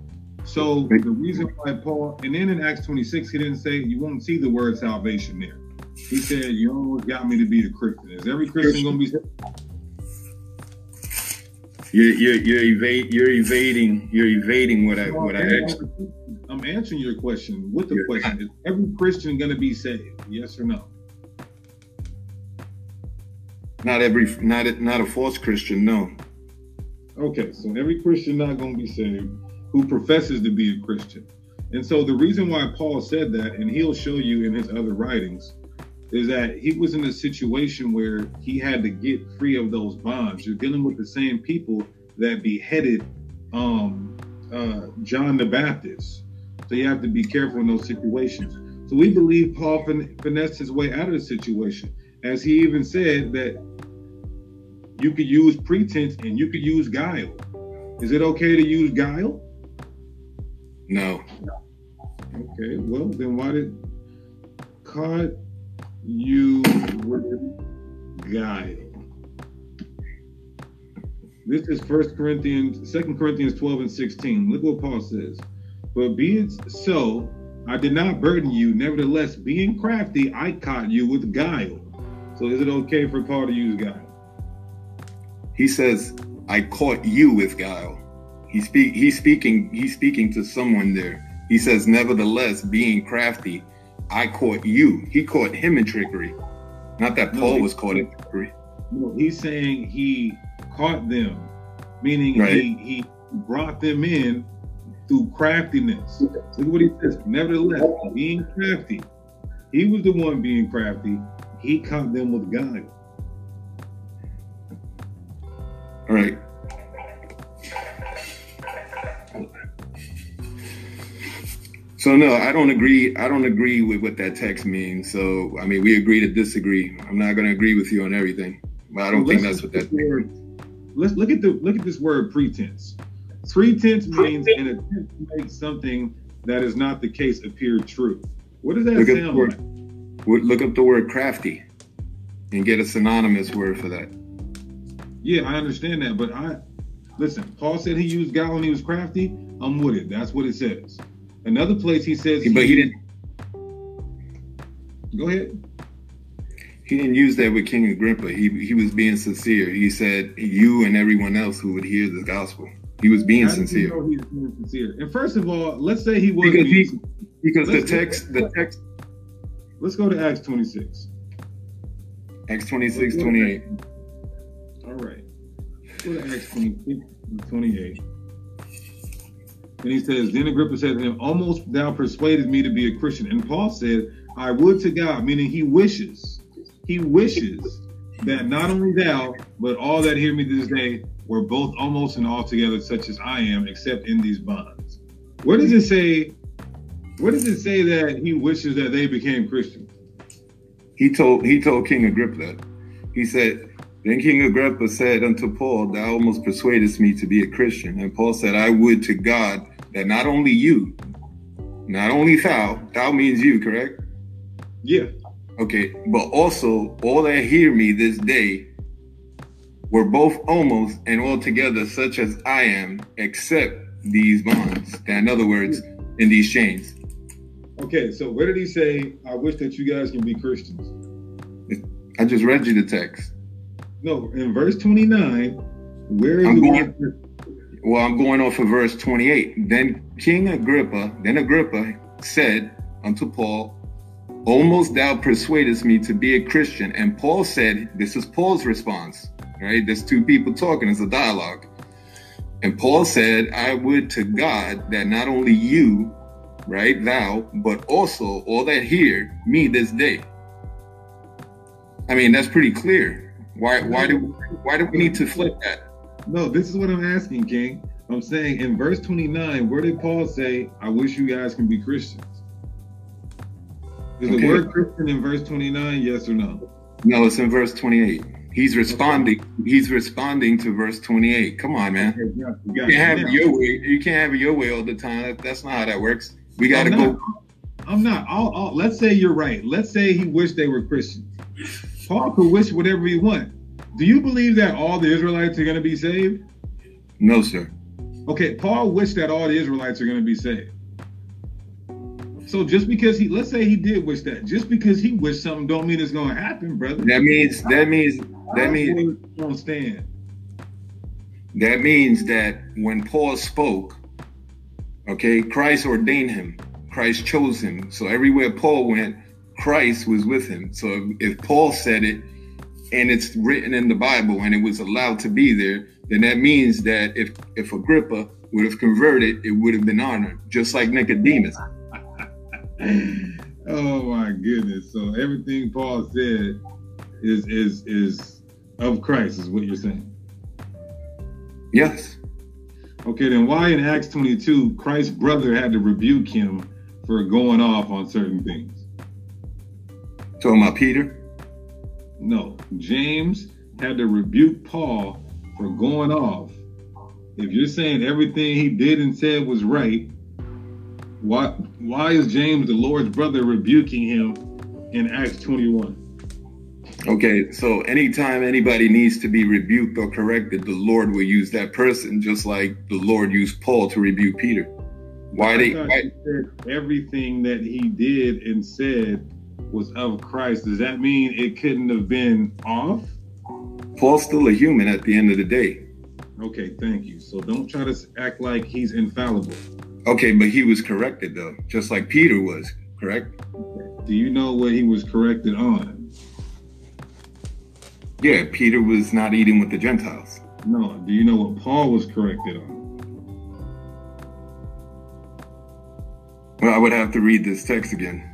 So the reason why Paul, and then in Acts 26, he didn't say, you won't see the word salvation there. He said, you almost got me to be a Christian. Is every Christian going to be you're you're you're, evade, you're evading you're evading what I what I asked. I'm answering your question with the yeah. question: Is every Christian going to be saved? Yes or no? Not every not a, not a false Christian, no. Okay, so every Christian not going to be saved who professes to be a Christian. And so the reason why Paul said that, and he'll show you in his other writings, is that he was in a situation where he had to get free of those bonds. You're dealing with the same people that beheaded um, uh, John the Baptist. So you have to be careful in those situations. So we believe Paul fin- finessed his way out of the situation, as he even said that you could use pretense and you could use guile. Is it okay to use guile? No. Okay, well, then why did God you with guile. This is First Corinthians, Second Corinthians 12 and 16. Look what Paul says. But be it so, I did not burden you. Nevertheless, being crafty, I caught you with guile. So is it okay for Paul to use guile? He says, I caught you with guile. He speak he's speaking, he's speaking to someone there. He says, Nevertheless, being crafty, I caught you. He caught him in trickery. Not that Paul no, was caught in trickery. No, he's saying he caught them, meaning right. he, he brought them in through craftiness. Look at what he says. Nevertheless, being crafty, he was the one being crafty. He caught them with God. All right. So no, I don't agree. I don't agree with what that text means. So I mean, we agree to disagree. I'm not going to agree with you on everything. But I don't think Let's that's what that. the word- Let's look at the look at this word pretense. Pretense means an attempt to make something that is not the case appear true. What does that Look up the sound word. like? Look up the word crafty, and get a synonymous word for that. Yeah, I understand that, but I listen. Paul said he used God when he was crafty. I'm with it. That's what it says. Another place he says, But he didn't. Go ahead. He didn't use that with King Agrippa. He he was being sincere. He said, "You and everyone else who would hear the gospel." He was being How do you sincere. know he's being sincere? And first of all, let's say he was Because he- because the text- the text. Let's go to Acts 26. Acts 26, 28. All right. Go to Acts 26, 28. And he says, Then Agrippa said to him, Almost thou persuaded me to be a Christian. And Paul said, I would to God, meaning he wishes, he wishes that not only thou, but all that hear me this day were both almost and altogether such as I am, except in these bonds. Where does it say? Where does it say that he wishes that they became Christians? He told he told King Agrippa that. He said, Then King Agrippa said unto Paul, Thou almost persuadest me to be a Christian. And Paul said, I would to God that not only you, not only thou, thou means you, correct? Yeah. Okay, but also all that hear me this day were both almost and altogether such as I am, except these bonds. In other words, in these chains. Okay, so where did he say, I wish that you guys can be Christians? I just read you the text. No, in verse 29, where is I'm the going-? Well, I'm going off of verse 28. Then King Agrippa, then Agrippa said unto Paul, Almost thou persuadest me to be a Christian. And Paul said, This is Paul's response, right? There's two people talking, it's a dialogue. And Paul said, I would to God that not only you, right, thou, but also all that hear me this day. I mean, that's pretty clear. Why why do why do we need to flip that? No, this is what I'm asking, King. I'm saying in verse 29, where did Paul say, I wish you guys can be Christians? Is Okay. the word Christian in verse 29, yes or no? No, it's in verse 28. He's responding. He's responding to verse 28. Come on, man. you got You can't have it your way. You can't have it your way all the time. That's not how that works. We got to go. I'm not. I'll, I'll, let's say you're right. Let's say he wished they were Christians. Paul could wish whatever he want. Do you believe that all the Israelites are going to be saved? No, sir. Okay, Paul wished that all the Israelites are going to be saved. So just because he, let's say he did wish that, just because he wished something, don't mean it's going to happen, brother. That means. That means. That means. Don't stand. That means that when Paul spoke, okay, Christ ordained him. Christ chose him. So everywhere Paul went, Christ was with him. So if, if Paul said it and it's written in the Bible and it was allowed to be there, then that means that if if Agrippa would have converted, it would have been honored, just like Nicodemus. Oh my goodness! So everything Paul said is is is of Christ, is what you're saying. Yes. Okay, then why in Acts 22 Christ's brother had to rebuke him for going off on certain things? Talking about Peter? No, James had to rebuke Paul for going off. If you're saying everything he did and said was right, why why is James the Lord's brother rebuking him in Acts 21? Okay, so anytime anybody needs to be rebuked or corrected, the Lord will use that person, just like the Lord used Paul to rebuke Peter. Why I they? Why, said everything that he did and said was of Christ. Does that mean it couldn't have been off? Paul's still a human at the end of the day. Okay, thank you. So don't try to act like he's infallible. Okay, but he was corrected though, just like Peter was, correct? Do you know what he was corrected on? Yeah, Peter was not eating with the Gentiles. No. Do you know what Paul was corrected on? Well, I would have to read this text again.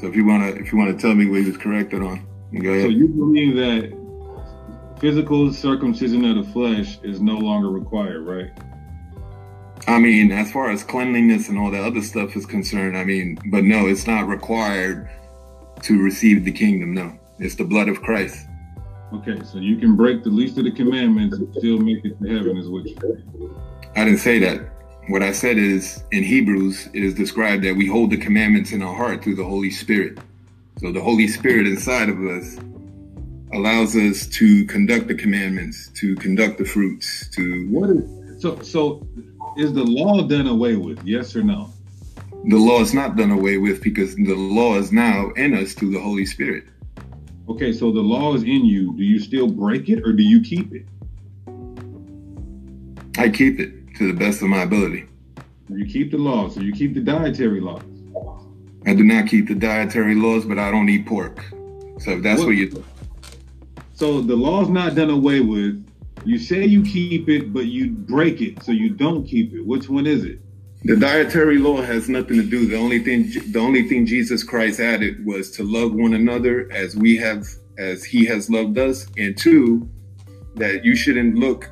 So if you wanna, if you wanna tell me what he was corrected on, go ahead. So you believe that physical circumcision of the flesh is no longer required, right? I mean, as far as cleanliness and all that other stuff is concerned, I mean, but no, it's not required to receive the kingdom. No, it's the blood of Christ. Okay, so you can break the least of the commandments and still make it to heaven, is what you're saying. I didn't say that. What I said is in Hebrews, it is described that we hold the commandments in our heart through the Holy Spirit. So the Holy Spirit inside of us allows us to conduct the commandments, to conduct the fruits, to What is so? So is the law done away with? Yes or no? the law is not done away with because the law is now in us through the Holy Spirit. Okay, so the law is in you. Do you still break it or do you keep it? I keep it to the best of my ability. You keep the law, so you keep the dietary laws. I do not keep the dietary laws, but I don't eat pork. So if that's What- what you So the law's not done away with. You say you keep it, but you break it, so you don't keep it. Which one is it? The dietary law has nothing to do. The only thing, the only thing Jesus Christ added was to love one another as we have, as He has loved us, and two, that you shouldn't look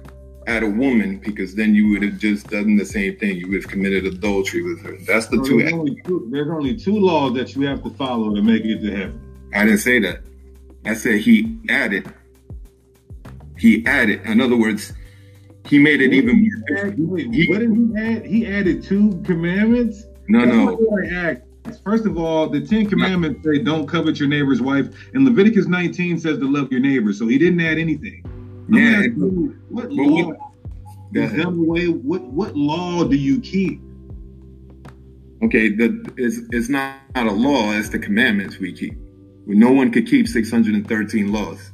at a woman because then you would have just done the same thing. You would have committed adultery with her. That's the So two. there's, only two there's only two laws that you have to follow to make it to heaven. I didn't say that. I said He added. He added. In other words, He made it even more. Add- Wait, what did he add? He added two commandments. No, That's no. what I asked. First of all, the Ten Commandments say don't covet your neighbor's wife, and Leviticus 19 says to love your neighbor. So he didn't add anything. Yeah, what law what- Go is ahead. What what law do you keep? Okay, the, it's, it's not, not a law, it's the commandments we keep. No one could keep 613 laws.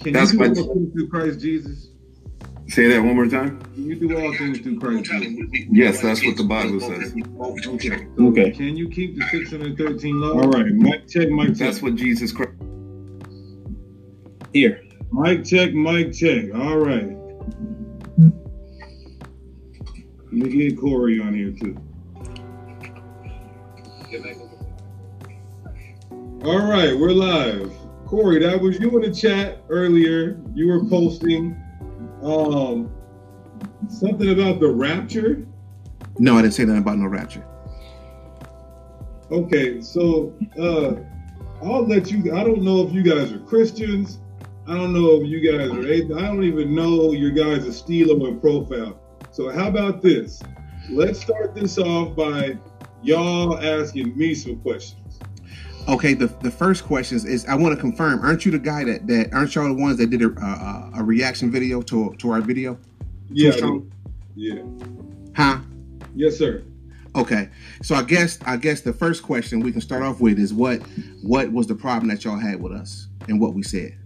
Can That's you do all things through Christ Jesus? Say that one more time. Can you do all things through Christ Jesus? Yes, that's what the Bible says. Okay. Okay. Can you keep the 613 laws? All right. Check. Check. That's what Jesus Christ. Here. Mic check. Mic check. All right. Let me get Corey on here too. All right, we're live. Corey, that was you in the chat earlier. You were posting um something about the rapture. No, I didn't say nothing about no rapture. Okay, so uh I'll let you I don't know if you guys are Christians. I don't know if you guys are I don't even know your guys' stilo and profile. So how about this? Let's start this off by y'all asking me some questions. Okay, the, the first question is, I want to confirm. Aren't you the guy that that aren't y'all the ones that did a a, a reaction video to to our video? Yeah, To I Sean? do. yeah. Huh? Yes, sir. Okay, so I guess I guess the first question we can start off with is what what was the problem that y'all had with us and what we said?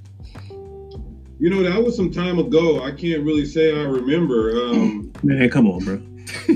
You know, that was some time ago. I can't really say I remember. Um, Man, come on, bro.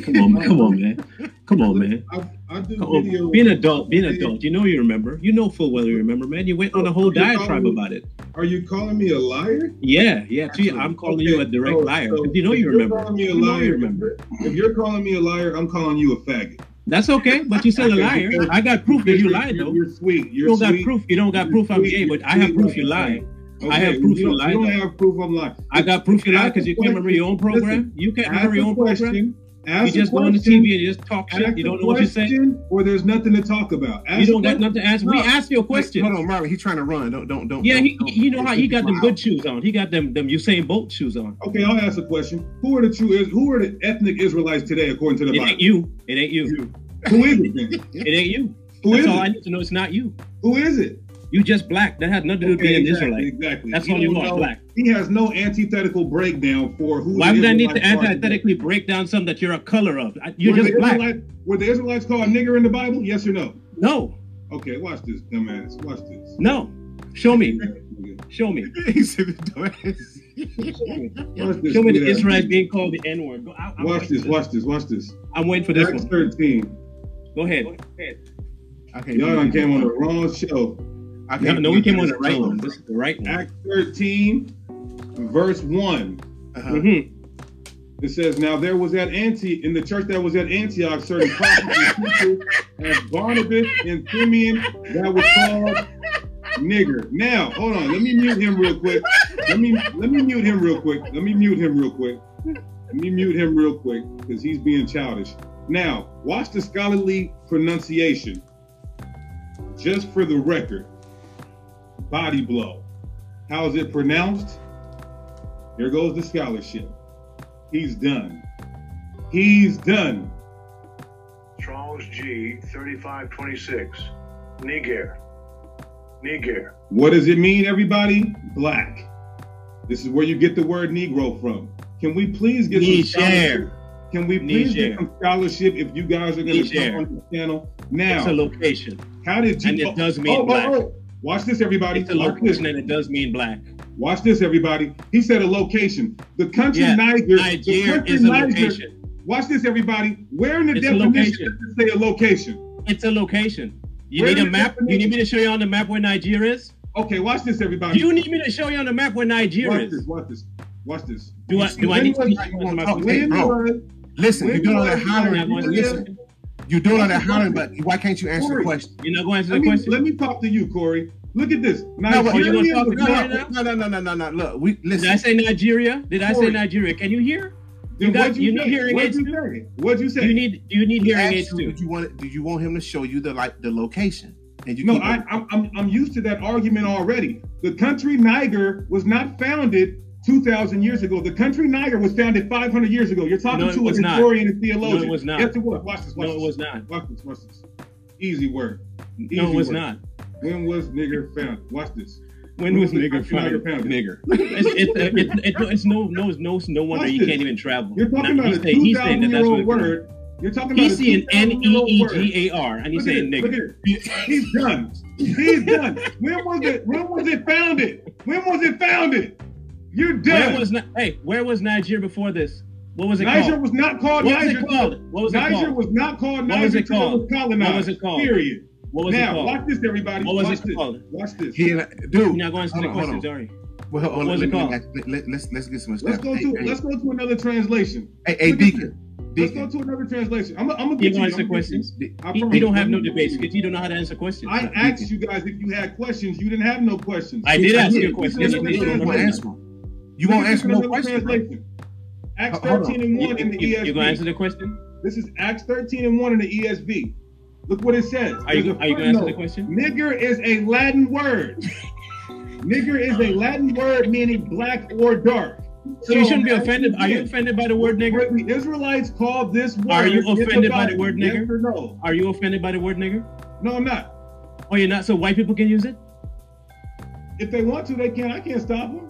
Come on, come on, man. Come on, man. I, I do Come on. video. Be an adult. Be an adult. You know you remember. You know full well you remember, man. You went on a whole diatribe me- about it. Are you calling me a liar? Yeah, yeah. You, I'm calling you a direct So- liar. so you know you you're remember. calling me a You liar, you remember. If you're calling me a liar, I'm calling you a faggot. That's okay, but you're still a liar. I got proof that you lied, you're- though. You're sweet. You You're don't got proof. You don't got You're proof I'm sweet. gay, You're but I have proof you lied. Faggot. I have proof you you don't- You don't have proof I'm lying. I got proof you lied because you the can't remember your own question. program. You can't Ask remember your the own program. question. You just go on the. TV and just talk shit. You don't know what you're saying. Or there's nothing to talk about. Ask You don't got nothing to ask. We No. asked you a question. Hold on, Marlon. He's trying to run. Don't don't don't. Yeah, don't- he, don't- you know how he got them good shoes on. He got them them Usain Bolt shoes on. Okay, I'll ask a question. Who are the true? Is- Who are the ethnic Israelites today, according to the It Bible? It ain't you. It ain't you. Who is it then? It ain't you. Who That's is all it? I need to know. It's not you. Who is it? You just black. That had nothing to do with being exactly, Israelite. Exactly. That's He all you don't are, know- black. He has no antithetical breakdown for who. Why would I need to Israelites are antithetically break down something that you're a color of? I- You're Were just the black. Israelite- were the Israelites called nigger in the Bible? Yes or no? No. Okay, watch this, dumbass. Watch this. No. Show me. Show me. he said dumbass. Watch this. Show me the Israelites being called the N word. I'm Watch waiting this. Watch this. Watch this. I'm waiting for this Acts one. 13. Go ahead. Okay, Y'all done came on the wrong show. I No, can't no, we came on the right one. This is the right one. Acts 13, verse 1. Uh-huh. Mhm. It says, Now there was at Antioch, in the church that was at Antioch, certain prophets and teachers, as Barnabas and Simeon, that was called nigger. Now, hold on, let me mute him real quick. Let me let me mute him real quick. Let me mute him real quick. Let me mute him real quick because he's being childish. Now, watch the scholarly pronunciation. Just for the record body blow. How is it pronounced? There goes the scholarship. He's done. He's done. Charles G, 3526. Niger. Niger. What does it mean, everybody? Black. This is where you get the word Negro from. Can we please get Niger. some scholarship? Can we please Niger. get some scholarship if you guys are going to come on the channel now? It's a location. How did you? And it oh, does mean oh, black. Oh, oh. Watch this, everybody. It's a location, and it does mean black. Watch this, everybody. He said a location. The country yeah, Niger. Niger country is a Niger, location. Watch this, everybody. Where in the it's definition does it say a location? It's a location. You where need a map. You need me to show you on the map where Niger is? Okay, watch this, everybody. Do You need me to show you on the map where Nigeria is? watch? This, watch this. Watch this. Do I? Do I need to? Listen, you're doing all that hollering. Listen, you're doing all that hollering, but why can't you answer Corey, the question? You're not going to answer the question. Let me talk to you, Corey. Look at this. Nigeria. No, no, no, no, no, no, no. Look, we listen. Did I say Nigeria? Did Corey. I say Nigeria? Can you hear? You, got, you, you need hearing what'd aids. You what'd you say? You need you need he hearing aids too. Do you want do you want him to show you the like the location? And you no, I, I'm I'm I'm used to that argument already. The country Niger was not founded 2,000 years ago. The country Niger was founded 500 years ago. You're talking no, to a historian not. and theologian. No, it was not. You have to watch, watch this. Watch no, it was not. Watch this. Watch this. Easy word. Easy no, it was word. not. When was nigger found? Watch this. When, when was, was nigger founded? Nigger. it's, it's, it's no, no, no, no wonder watch this. can't even travel. You're talking now, about a 2,000 year old word. You're talking about he's seeing N E E G A R, and he's saying nigger. He's done. He's done. When was it? When was it founded? When was it founded? You're dead. Where was, hey, where was Niger before this? What was it Niger called? was not called what Niger. Was it called? What was it Niger called? was not called Niger. What was it called? It was colonized. What was it called? Period. What was now, it called? watch this, everybody. What was watch it this. called? Watch this. Yeah, dude. Now go answer going the questions, are? Well, hold what on, was let, it called? Let, let, let's let's get some. Let's go hey, to hey. let's go to another translation. Hey, hey Deacon. Let's go to another translation. I'm, I'm gonna get you. answer questions. He, don't have no debates because you don't know how to answer questions. I asked you guys if you had questions. You didn't have no questions. I did ask you a question. You won't answer no questions. Acts 13 and 1 in the ESV. You're going to answer the question? This is Acts 13 and 1 in the ESV. Look what it says. Are you, you going to answer the question? Nigger is a Latin word. Nigger is a Latin word meaning black or dark. So, so you shouldn't be offended. Are you offended by the word nigger? The Israelites called this word. Are you offended by the word nigger? Yes no? Are you offended by the word nigger? No, I'm not. Oh, you're not. So white people can use it. If they want to, they can. I can't stop them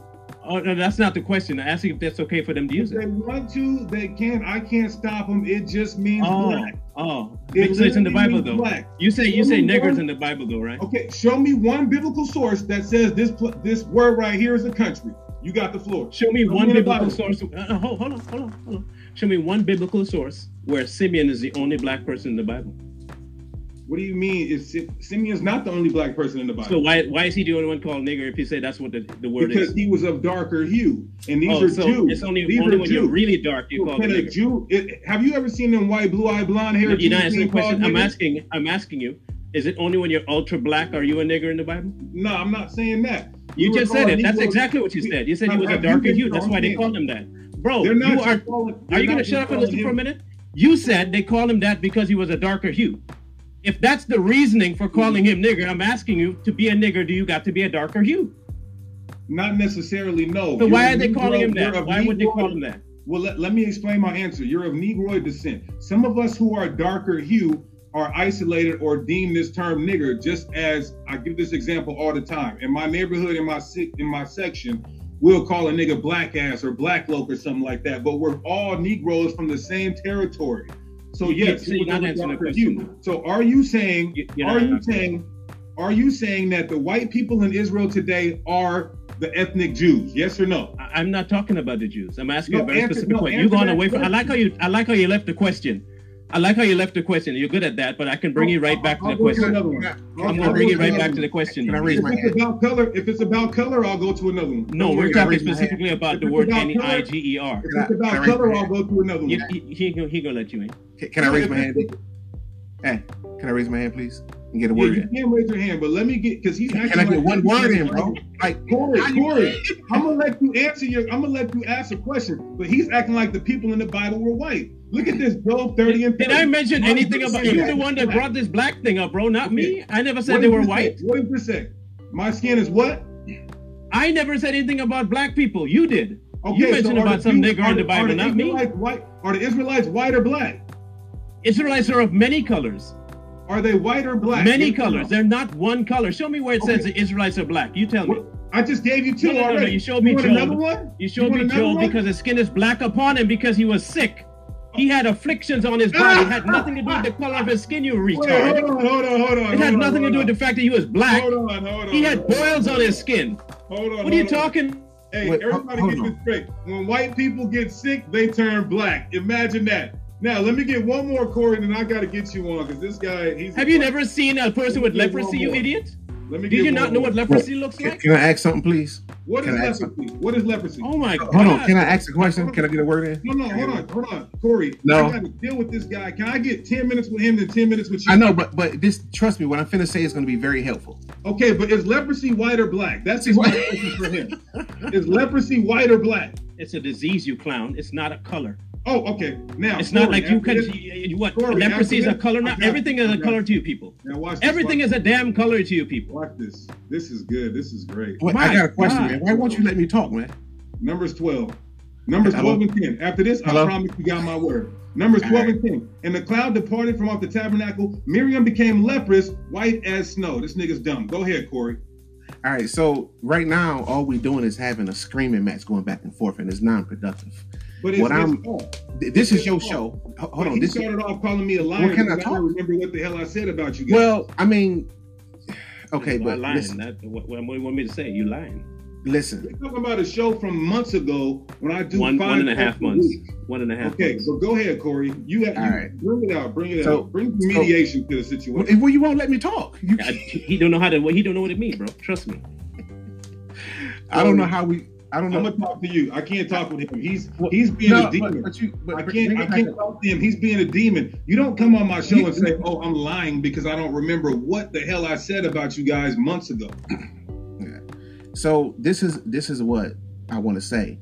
oh, that's not the question. I'm asking if that's okay for them to use if it. They want to, they can. I can't stop them. It just means oh, black. Oh, it it's in the Bible though. Black. You say show you say niggers one, in the Bible though, right? Okay, show me one biblical source that says this this word right here is a country. You got the floor. Show me show one me biblical source. Uh, hold, hold on, hold on, hold on. Show me one biblical source where Simeon is the only black person in the Bible. What do you mean? Is Simeon's not the only black person in the Bible? So why why is he doing one called nigger if he said that's what the, the word because is? Because he was of darker hue, and these oh, are so Jews. It's only, these only when Jews. you're really dark you well, call a nigger. Jew. It, have you ever seen them white, blue eyed, blonde hair? You're not asking question. I'm asking. I'm asking you. Is it only when you're ultra black are you a nigger in the Bible? No, I'm not saying that. You, you just said it. That's exactly what you said. You said he was a darker hue. That's why they called him that. Bro, Are not you are. Calling, are you going to shut up and listen for a minute? You said they called him that because he was a darker hue if that's the reasoning for calling him nigger, I'm asking you to be a nigger, do you got to be a darker hue? Not necessarily, no. So you're why are they Negro, calling him that? Why Negro, would they call him that? Well, let, let me explain my answer. You're of Negroid descent. Some of us who are darker hue are isolated or deem this term nigger, just as I give this example all the time. In my neighborhood, in my in my section, we'll call a nigga black ass or black loke or something like that. But we're all Negroes from the same territory. So yes, so are not answering the question. So are you saying you're are you saying are you saying that the white people in Israel today are the ethnic Jews? Yes or no? I'm not talking about the Jews. I'm asking no, a very answer, specific no, question. You're going away from. I like how you. I like how you left the question. I like how you left the question. You're good at that, but I can bring oh, you right back I'll, to the question. To. I'm going to bring you right back to the question. Can I raise my if hand? It's about color, if it's about color, I'll go to another one. No, we're talking specifically about if the word N-I-G-E-R. If it's about color, I'll go to another one. He's he, going to let you in. Can, I raise my hand? Hey, can I raise my hand, please? And get a word yeah, in. You can raise your hand, but let me get because he's actually. Can I get like, one word in, bro? Like Corey, Corey, I'm gonna let you answer your. I'm gonna let you ask a question, but he's acting like the people in the Bible were white. Look at this, Job 30 and 30. Did I mention anything you about you? The one that brought this black thing up, bro, not me. I never said they were white. What did you say? My skin is what? I never said anything about black people. You did. Okay, you mentioned so about some nigger in the Bible, not me. White, are the Israelites white or black? Israelites are of many colors. Are they white or black? Many Yes or no? colors. They're not one color. Show me where it says the Israelites are black. You tell me. I just gave you two No, no, already. You showed me You want Job. another one? You You showed want me Job one? because his skin is black upon him because he was sick. He had afflictions on his body. It had nothing to do with the color of his skin, you Wait, retard. hold on, hold on, hold on. It had hold on, nothing to do with the fact that he was black. Hold on, hold on. He had boils on his skin. Hold on. What are you hold on. talking? Hey, Wait, everybody get on. this straight. When white people get sick, they turn black. Imagine that. Now, let me get one more, Corey, and then I got to get you on because this guy, he's. Have you never seen a person with Let me get leprosy, you idiot? Let me Did you not one know what leprosy looks Can, like? can I ask something, please? What is Can I ask leprosy? What is leprosy? Oh my god. Hold on. Can I ask a question? Can I get a word in? No, no, hold on, hold on, Corey. No. I got to deal with this guy. Can I get ten minutes with him and ten minutes with you? I know, but but this trust me, what I'm finna say is gonna be very helpful. Okay, but is leprosy white or black? That's just my question for him. Is leprosy white or black? It's a disease, you clown. It's not a color. Oh, okay. Now It's not like you can. this- You, you- what Corey, leprosy is a color now. Everything is a okay. color to you people. Now watch this. Everything watch is a damn color to you people. Watch this. This is good. This is great. Wait, I got a question, God. man. Why won't you let me talk, man? Numbers 12. Numbers Hello? 12 and 10. After this, Hello? I promise you got my word. Numbers 12 and 10. And the cloud departed from off the tabernacle. Miriam became leprous, white as snow. This nigga's dumb. Go ahead, Corey. All right, so right now, all we're doing is having a screaming match going back and forth, and it's non-productive. But it's what his I'm, fault. th- this is your his show. Hold But on, he this. started off calling me a liar. Well, can I because talk? don't remember what the hell I said about you guys. Well, I mean, okay, but lying? listen, That, what, what do you want me to say? You lying? Listen. We're talking about a show from months ago when I do One, five one and a half shows a months. week. One and a half. Okay, months. so go ahead, Corey. You, have, All you right. bring it out. Bring it So- out. Bring some so- mediation to the situation. Well, you won't let me talk. You, I- he don't know how to. He don't know what it means, bro. Trust me. I don't know how we. I don't know. I'm gonna talk to you. I can't talk with him. He's Well, he's being no, a demon. But, but you, but, I can't I can't talk to him. He's being a demon. You don't come on my show You- and say, "Oh, I'm lying because I don't remember what the hell I said about you guys months ago." So this is this is what I want to say.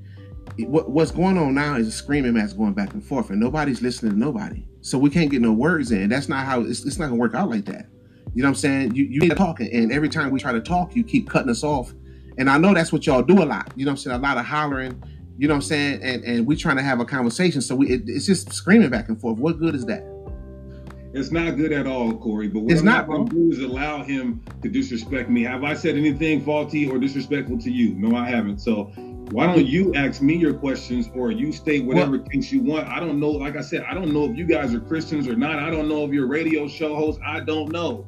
What, what's going on now is a screaming match going back and forth, and nobody's listening to nobody. So we can't get no words in. That's not how it's, it's not gonna work out like that. You know what I'm saying? You you keep talking, and every time we try to talk, you keep cutting us off. And I know that's what y'all do a lot. You know what I'm saying? A lot of hollering. You know what I'm saying? And and we trying to have a conversation. So we it, it's just screaming back and forth. What good is that? It's not good at all, Corey. But what It's I'm not, going to do is allow him to disrespect me. Have I said anything faulty or disrespectful to you? No, I haven't. So why don't you ask me your questions or you state whatever case you want? I don't know. Like I said, I don't know if you guys are Christians or not. I don't know if you're radio show hosts. I don't know.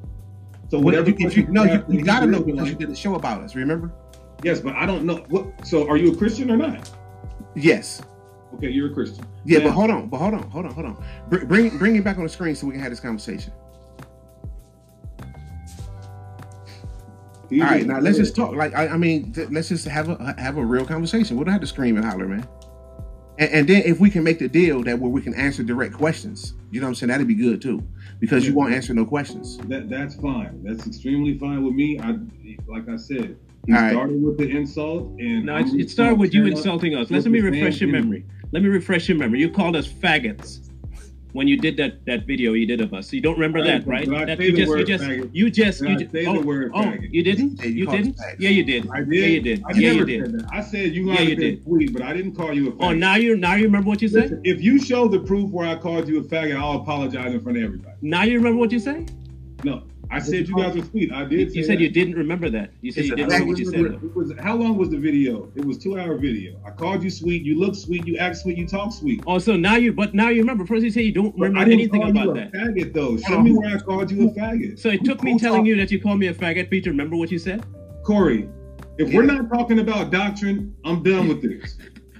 So whatever. if you, you, no, you, you gotta know you're because you did a show about us. Remember? Yes, but I don't know. What? So are you a Christian or not? Yes. Okay, you're a Christian. Yeah, Now- but hold on, but hold on, hold on, hold on. Br- Bring bring it back on the screen so we can have this conversation. All right, now let's just talk. Like I, I mean, th- let's just have a have a real conversation. We don't have to scream and holler, man. And, and then if we can make the deal that where we can answer direct questions, you know what I'm saying? That'd be good too, because you won't answer no questions. That that's fine. That's extremely fine with me. I like I said, he All right. started with the insult, and No, I'm it started with you insulting us. Let me refresh your energy. memory. Let me refresh your memory. You called us faggots when you did that that video you did of us. So you don't remember that, right? That you just you just faggot? you just you just oh, word oh faggot? you didn't Yeah, you you didn't yeah you did I yeah did. you did I yeah you did that. I said you Yeah, might you have been did. but I didn't call you a faggot. oh now you now you remember what you said Listen, if you show the proof where I called you a faggot, I'll apologize in front of everybody. now you remember what you say? No, I said you guys were sweet. I did. you say said that. you didn't remember that you said It's you didn't How remember what you said it was- how long was the video? It was two hour video. I called you sweet. You look sweet. You act sweet. You talk sweet. oh so now you but now you remember first you said you don't But remember I didn't anything call about you a that faggot though. Show me where I called you a faggot. so it took me telling talk- you that you called me a faggot for you to remember what you said Corey, if we're not talking about doctrine, I'm done with this.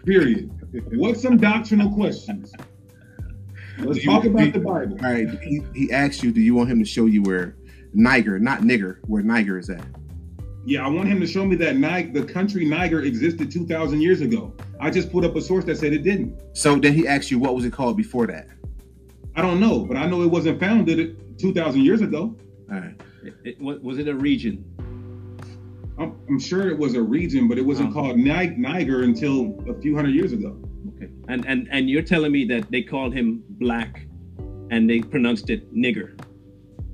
Period. What's some doctrinal questions? Let's you- talk about you- the Bible. All right, he, he asked you, do you want him to show you where Niger, not nigger, where Niger is at? Yeah, I want him to show me that Ni- the country Niger existed 2,000 years ago. I just put up a source that said it didn't. So then he asked you, what was it called before that? I don't know, but I know it wasn't founded 2,000 years ago. All right. it, it, was was it a region I'm, I'm sure it was a region, but it wasn't Oh. called Ni- Niger until a few hundred years ago. Okay. And and and you're telling me that they called him black and they pronounced it nigger.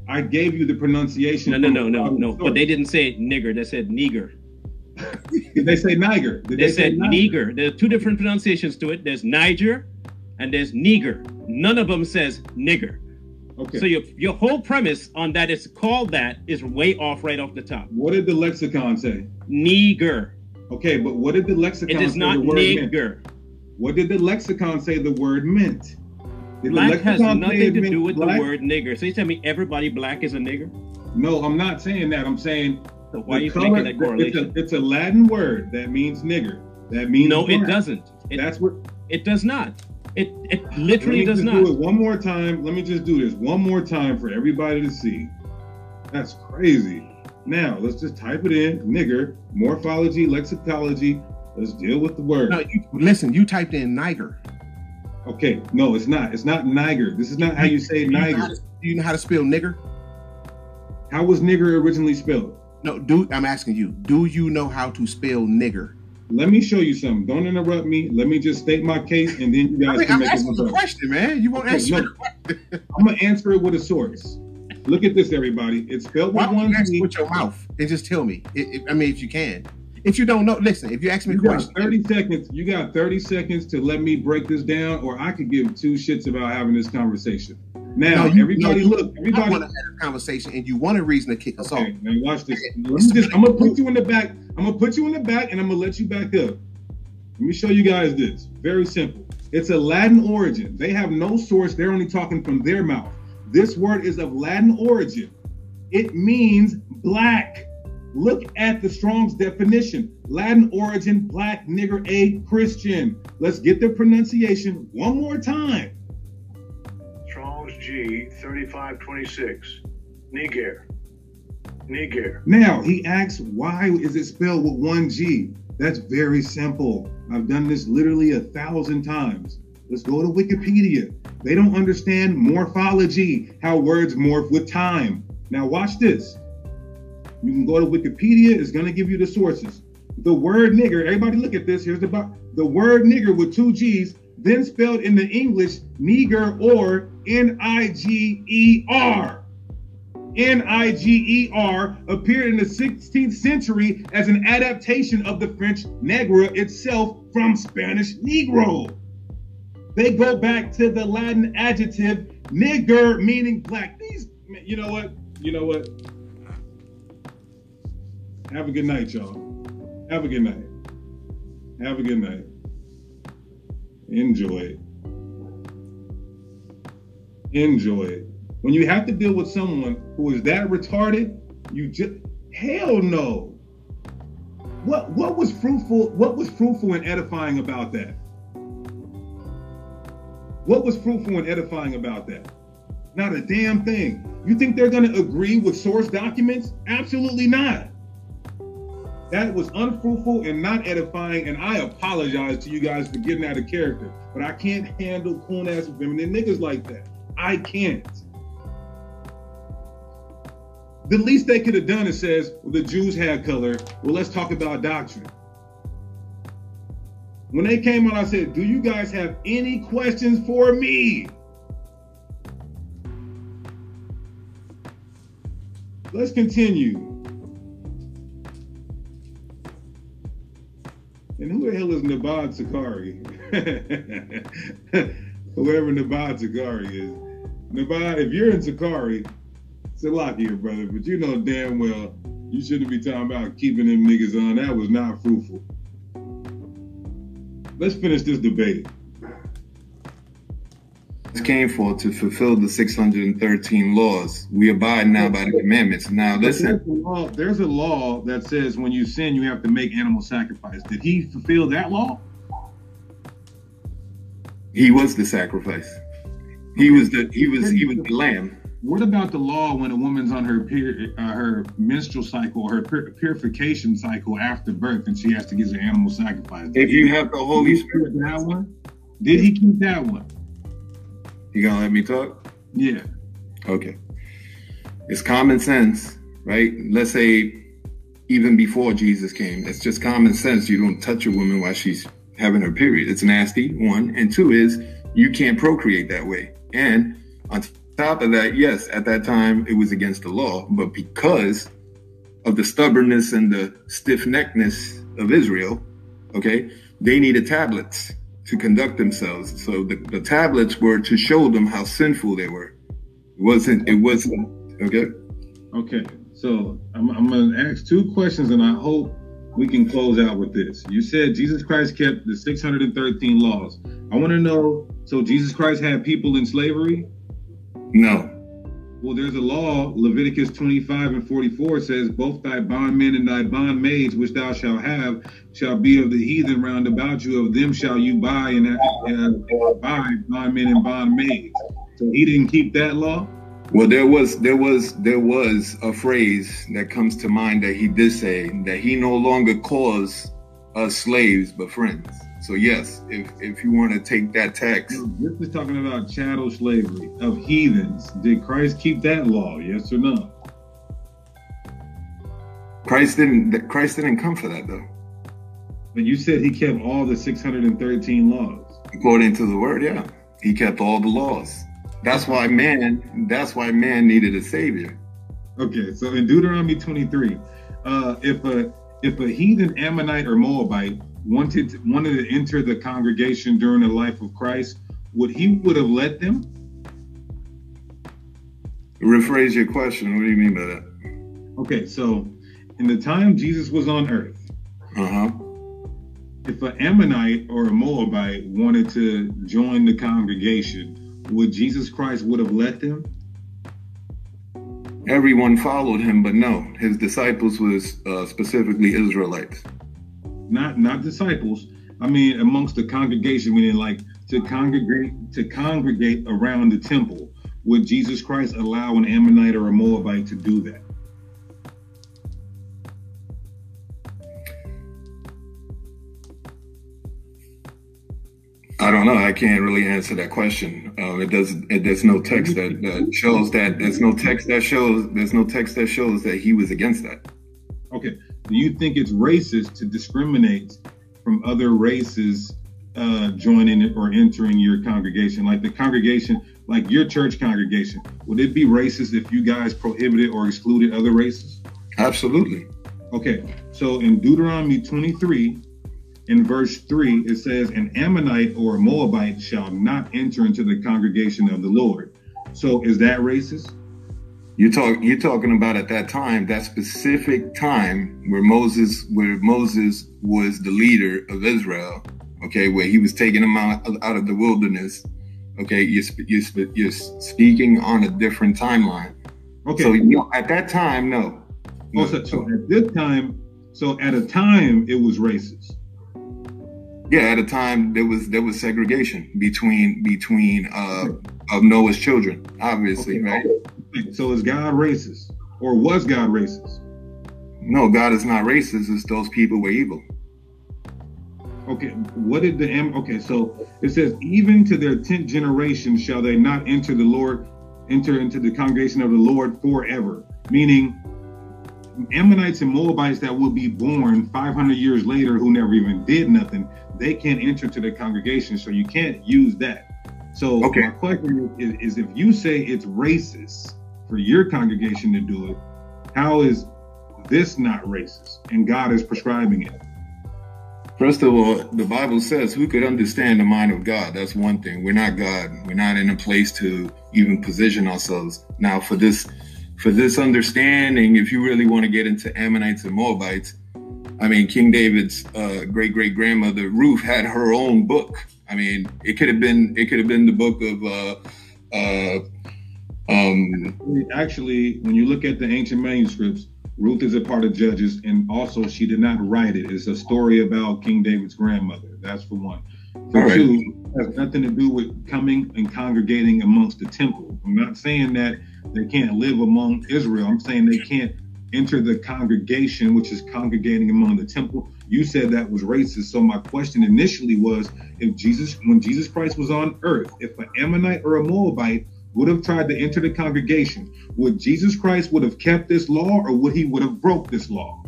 I gave you the pronunciation. No, no, no, no, no. But they didn't say nigger. They said nigger. Did they say Niger? Did They, they, say said Niger? nigger. There are two different pronunciations to it. There's Niger, and there's nigger. None of them says nigger. Okay. So your your whole premise on that it's called that is way off right off the top. What did the lexicon say? Nigger. Okay, but what did the lexicon It is not word meant? What did the lexicon say the word meant? Did the Black has nothing to do with black? the word nigger. So you tell me everybody black is a nigger? No, I'm not saying that. I'm saying So why are you color- making that it's a, correlation? it's a Latin word that means nigger. That means No, it doesn't. It, That's what. It does not. It it Let literally me does just not. do it one more time. Let me just do this one more time for everybody to see. That's crazy. Now let's just type it in. Nigger, morphology, lexicology. Let's deal with the word. No, you, listen, you typed in Niger. Okay, no, it's not. It's not Niger. This is not how you say Do you know Niger. to- Do you know how to spell nigger? How was nigger originally spelled? No, do I'm asking you. Do you know how to spell nigger? Let me show you something. Don't interrupt me. Let me just state my case, and then you guys I mean, can I'm make asking it the question, man. You won't Okay, answer. no. I'm gonna answer it with a source. Look at this, everybody. It's spelled Why with one you answer T. with your mouth and just tell me? I I- I mean, if you can. If you don't know, listen. If you ask me a You got question, 30 seconds. You got 30 seconds to let me break this down, or I could give two shits about having this conversation. Now, No, you- everybody, no, look. I Everybody, want to have a conversation, and you want a reason to kick us off. Okay, now watch this. Just, I'm gonna put you in the back. I'm gonna put you in the back, and I'm gonna let you back up. Let me show you guys this. Very simple. It's a Latin origin. They have no source. They're only talking from their mouth. This word is of Latin origin. It means black. Look at the Strong's definition. Latin origin, black, nigger, a Christian. Let's get the pronunciation one more time. Strong's G 3526. Niger. Niger. Now he asks, why is it spelled with one G? That's very simple. I've done this literally a thousand times. Let's go to Wikipedia. They don't understand morphology, how words morph with time. Now watch this. You can go to Wikipedia, it's gonna give you the sources. The word nigger, everybody look at this. Here's the the word nigger with two G's, then spelled in the English nigger or N-I-G-E-R. N-I-G-E-R appeared in the 16th century as an adaptation of the French negra itself from Spanish negro. They go back to the Latin adjective nigger, meaning black. These, you know what? You know what? Have a good night, y'all. Have a good night. Have a good night. Enjoy it. Enjoy it. When you have to deal with someone who is that retarded, you just hell no. What what was fruitful? What was fruitful and edifying about that? What was fruitful and edifying about that? Not a damn thing. You think they're going to agree with source documents? Absolutely not. That was unfruitful and not edifying, and I apologize to you guys for getting out of character. But I can't handle coon ass feminine niggas like that. I can't. The least they could have done is says, well, the Jews had color. Well, let's talk about doctrine. When they came on, I said, do you guys have any questions for me? Let's continue. And who the hell is Nabad Sakari? Whoever Nabad Sakari is. Nabad, if you're in Zakari, it's a Sakari, here, brother, but you know damn well you shouldn't be talking about keeping them niggas on. That was not fruitful. Let's finish this debate. Came for to fulfill the 613 laws. We abide now by the commandments. Now There's listen, a, law, there's a law that says when you sin, you have to make animal sacrifice. Did he fulfill that law? he was the sacrifice. He was the he was he was the lamb. What about the law when a woman's on her peri- uh, her menstrual cycle, her pur- purification cycle after birth, and she has to give an animal sacrifice? If you have the Holy Spirit, that one, did he keep that one? You gonna let me talk? Yeah. Okay. It's common sense, right? Let's say even before Jesus came, it's just common sense. You don't touch a woman while she's having her period. It's nasty, one. And two is you can't procreate that way. And on top of that, yes, at that time it was against the law, but because of the stubbornness and the stiff neckedness of Israel, okay, they needed tablets to conduct themselves. So the, the tablets were to show them how sinful they were. It wasn't, it wasn't, okay? Okay, so I'm, I'm going to ask two questions and I hope we can close out with this. You said Jesus Christ kept the 613 laws. I want to know so Jesus Christ had people in slavery? No. Well, there's a law, Leviticus 25 and 44 says, Both thy bondmen and thy bondmaids, which thou shalt have, shall be of the heathen round about you. Of them shall you buy and buy bondmen and bondmaids. So he didn't keep that law? Well, there was there was there was a phrase that comes to mind that he did say that he no longer calls us slaves but friends. So yes, if if you want to take that text, this is talking about chattel slavery of heathens. Did Christ keep that law? Yes or no? Christ didn't. Christ didn't come for that though. But you said he kept all the 613 laws. According to the word, yeah, he kept all the laws. That's why man. That's why man needed a savior. Okay, so in Deuteronomy 23, uh, if a if a heathen Ammonite or Moabite wanted to, wanted to enter the congregation during the life of Christ, would he would have let them? Rephrase your question. What do you mean by that? Okay, so in the time Jesus was on earth, uh-huh. if an Ammonite or a Moabite wanted to join the congregation, would Jesus Christ would have let them? Everyone followed him, but no, his disciples was uh, specifically Israelites not not disciples. I mean, amongst the congregation, meaning like to congregate to congregate around the temple. Would Jesus Christ allow an Ammonite or a Moabite to do that? I don't know. I can't really answer that question. Um, it does. It, there's no text that, that shows that. There's no text that shows. There's no text that shows that he was against that. Okay do you think it's racist to discriminate from other races uh, joining or entering your congregation? Like the congregation, like your church congregation, would it be racist if you guys prohibited or excluded other races? Absolutely. Okay, so in Deuteronomy 23, in verse 3, it says, An Ammonite or a Moabite shall not enter into the congregation of the Lord. So is that racist? You talk you're talking about at that time, that specific time where Moses where Moses was the leader of Israel, okay, where he was taking them out, out of the wilderness. Okay, you're, you're, you're speaking on a different timeline. Okay. So you know, at that time, no. no. Oh, so, so at this time, so at a time it was racist. Yeah, at a time there was there was segregation between between uh, of Noah's children, obviously, okay. right? So is God racist, or was God racist? No, God is not racist. It's those people were evil. Okay, what did the M? okay? So it says, even to their tenth generation shall they not enter the Lord, enter into the congregation of the Lord forever. Meaning, Ammonites and Moabites that will be born 500 years later who never even did nothing, they can't enter to the congregation. So you can't use that. So okay. my question is, is if you say it's racist for your congregation to do it, how is this not racist and God is prescribing it? First of all, the Bible says who could understand the mind of God? That's one thing. We're not God. We're not in a place to even position ourselves. Now, for this, for this understanding, if you really want to get into Ammonites and Moabites, I mean, King David's uh, great great grandmother Ruth had her own book. I mean, it could have been it could have been the book of uh, uh, um, Actually, when you look at the ancient manuscripts, Ruth is a part of Judges, and also she did not write it. It's a story about King David's grandmother. That's for one. For two, has nothing to do with coming and congregating amongst the temple. I'm not saying that they can't live among Israel. I'm saying they can't enter the congregation, which is congregating among the temple. You said that was racist. So my question initially was, if Jesus, when Jesus Christ was on earth, if an Ammonite or a Moabite would have tried to enter the congregation, would Jesus Christ would have kept this law or would he would have broke this law?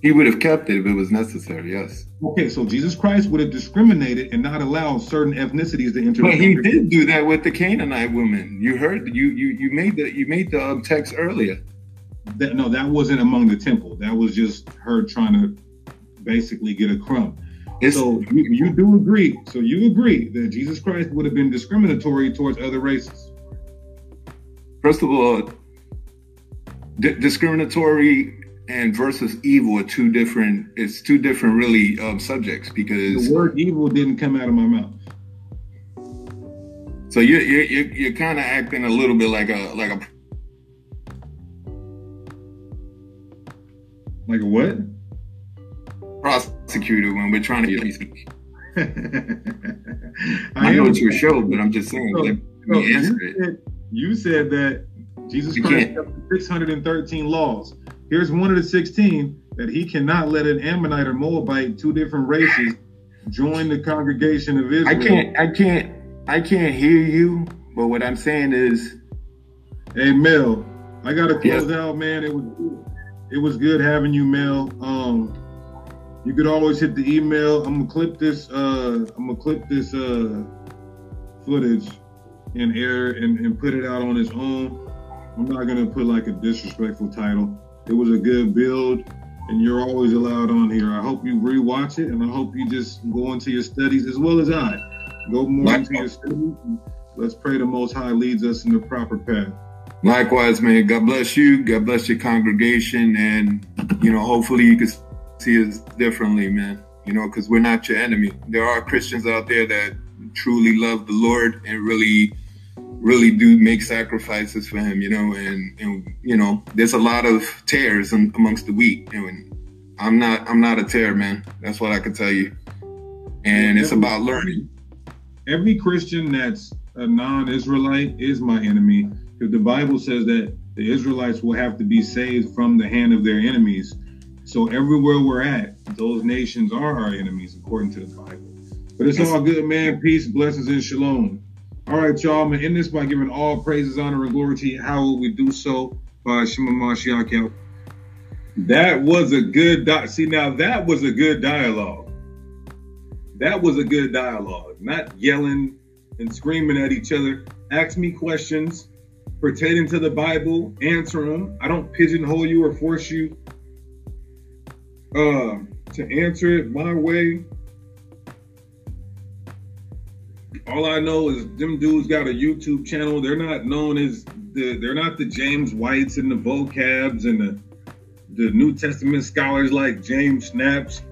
He would have kept it if it was necessary. Yes. Okay, so Jesus Christ would have discriminated and not allowed certain ethnicities to enter. But he did do that with the Canaanite woman. You heard you you you made the you made the um, text earlier. That, no, that wasn't among the temple. That was just her trying to basically get a crumb. So you, you do agree. So you agree that Jesus Christ would have been discriminatory towards other races. First of all, di- discriminatory and versus evil are two different. It's two different really um, subjects because The word evil didn't come out of my mouth. So you're you're you're, you're kind of acting a little bit like a like a like a what prosecutor when we're trying to get speak. I I know it's your show, but I'm just saying. So- let so answer you, it. said, you said that Jesus You Christ kept 613 laws. Here's one of the 16 that he cannot let an Ammonite or Moabite, two different races, join the congregation of Israel. I can't I can't I can't hear you. But what I'm saying is, Hey Mel, I gotta Yes. close out, man. It was it was good having you, Mel. Um, you could always hit the email. I'm gonna clip this. Uh, I'm gonna clip this uh, footage and air and, and put it out on its own. I'm not gonna put like a disrespectful title. It was a good build, and you're always allowed on here. I hope you rewatch it, and I hope you just go into your studies as well as I. Go more into your studies. Let's pray the Most High leads us in the proper path. likewise, man. God bless you. God bless your congregation, and you know, hopefully, you can see us differently, man. You know, because we're not your enemy. There are Christians out there that truly love the Lord and really, really do make sacrifices for Him. You know, and and you know, there's a lot of tares in, amongst the wheat, and I'm not I'm not a tear, man. That's what I can tell you. And it's about learning. Every Christian that's a non-Israelite is my enemy. If the Bible says that the Israelites will have to be saved from the hand of their enemies, so everywhere we're at, those nations are our enemies according to the Bible. But it's all good, man. Peace, blessings, and shalom. All right, y'all. I'm gonna end this by giving all praises, honor, and glory to you. How will we do so? By Shema Mashiach. That was a good di- see. Now that was a good dialogue. That was a good dialogue. Not yelling and screaming at each other. Ask me questions pertaining to the Bible. Answer them. I don't pigeonhole you or force you uh, to answer it my way. All I know is them dudes got a YouTube channel. They're not known as the. They're not the James Whites and the vocabs and the the New Testament scholars like James Snaps.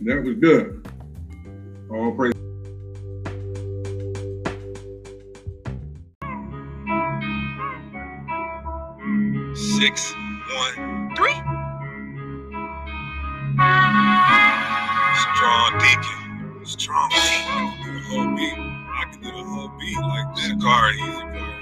That was good. All praise. Six, Strong deacon. Strong deacon. I can do the whole beat. I can do the whole beat like that. Car easy, boy.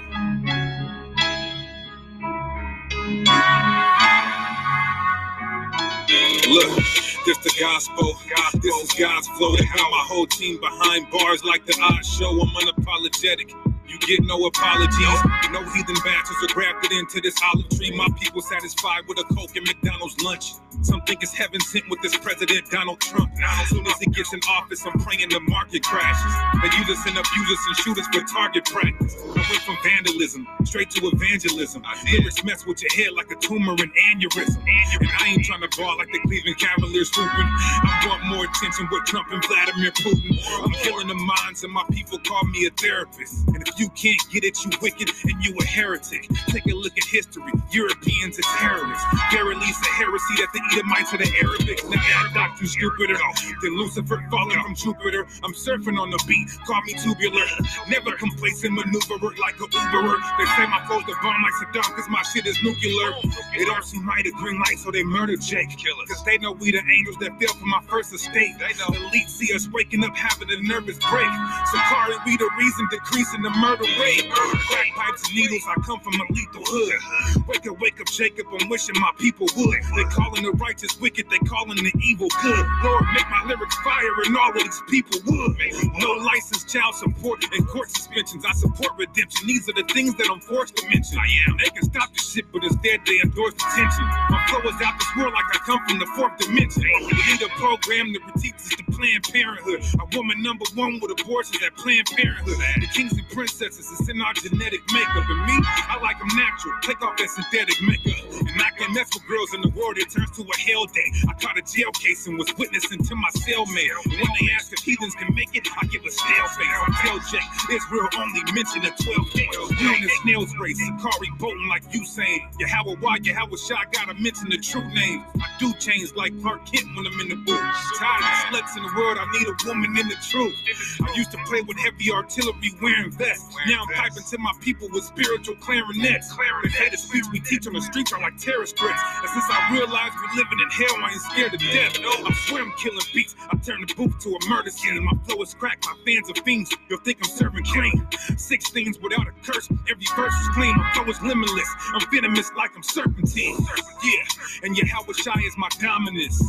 Look, this the gospel. This is God's flow. Got my whole team behind bars like the odd show. I'm unapologetic. You get no apologies. No heathen bastards are grafted into this olive tree. My people satisfied with a Coke and McDonald's lunch. Some think it's heaven sent with this president Donald Trump. Now, As soon as he gets in office, I'm praying the market crashes. They use us and abuse us and shoot us for target practice. I went from vandalism straight to evangelism. Lyrics mess with your head like a tumor and aneurysm. And I ain't trying to ball like the Cleveland Cavaliers swooping. I want more attention with Trump and Vladimir Putin. I'm healing the minds and my people call me a therapist. And if you can't get it, you wicked and you a heretic. Take a look at history. Europeans are terrorists. Verily, it's a heresy that the Edomites are the Arabics. Now add doctrine stupider than Lucifer falling from Jupiter. I'm surfing on the beat. Call me tubular. Never complacent maneuverer like a Uberer. They say my foes the bomb like Saddam cause my shit is nuclear. It don't seem right a green light, so they murdered Jake. Cause they know we the angels that fell from my first estate. They know. Elite see us waking up having a nervous break. Sakari, we the reason decreasing the murder murder rate. Crack pipes and needles, I come from a lethal hood. Wake up, wake up, Jacob, I'm wishing my people would. They calling the righteous wicked, they calling the evil good. Lord, make my lyrics fire and all of these people would. No license, child support, and court suspensions. I support redemption. These are the things that I'm forced to mention. I am. They can stop the shit, but instead they endorse detention. My flow is out this world like I come from the fourth dimension. We need a program that teaches the Planned Parenthood. A woman number one with abortions at Planned Parenthood. The kings and princesses is in our genetic makeup. And me, I like them natural. Take off that synthetic makeup. And I can mess with girls in the world, it turns to a hell day. I caught a jail case and was witnessing to my cellmate. When they ask if heathens can make it, I give a stale face. I tell Jack, Israel only mentioned a 12 days. We in the snail's race, Sakari bolting like you saying. Yahweh, why Yahweh Shah gotta mention the true name. I do change like Clark Kent when I'm in the booth. Tired of sluts in the world, I need a woman in the truth. I used to play with heavy artillery wearing vests. Now I'm piping to my people with spiritual clarinets. The head of speech we teach on the streets are like terrorist threats. And since I realized we're living in hell, I ain't scared of death. I swear I'm killing beats. I turn the booth to a murder scene. My flow is cracked, my fans are fiends. You'll think I'm serving clean. Six things without a curse. Every verse is clean. My flow is limitless. I'm venomous like I'm serpentine. Yeah, and Yahweh Shai is my dominance.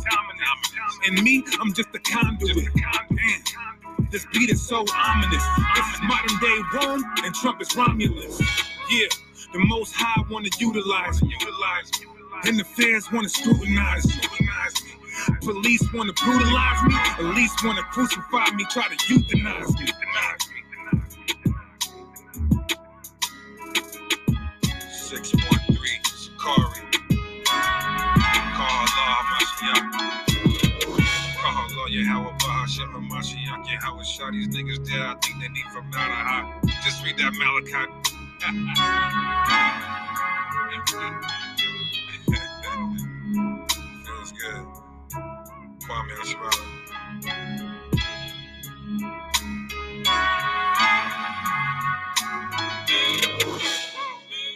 And me, I'm just a conduit. Damn. This beat is so ominous. This is modern day Rome, and Trump is Romulus. Yeah, the most high wanna utilize me. And the feds wanna scrutinize me. Police wanna brutalize me. Police wanna crucify me, try to euthanize me. Six one three, Sakari. Call Allah shit, my Mashiach, yeah, how it shot these niggas dead. I think they need from out of hot. Just read that Malachi. Feels good. Kwame Ashmara. Thank.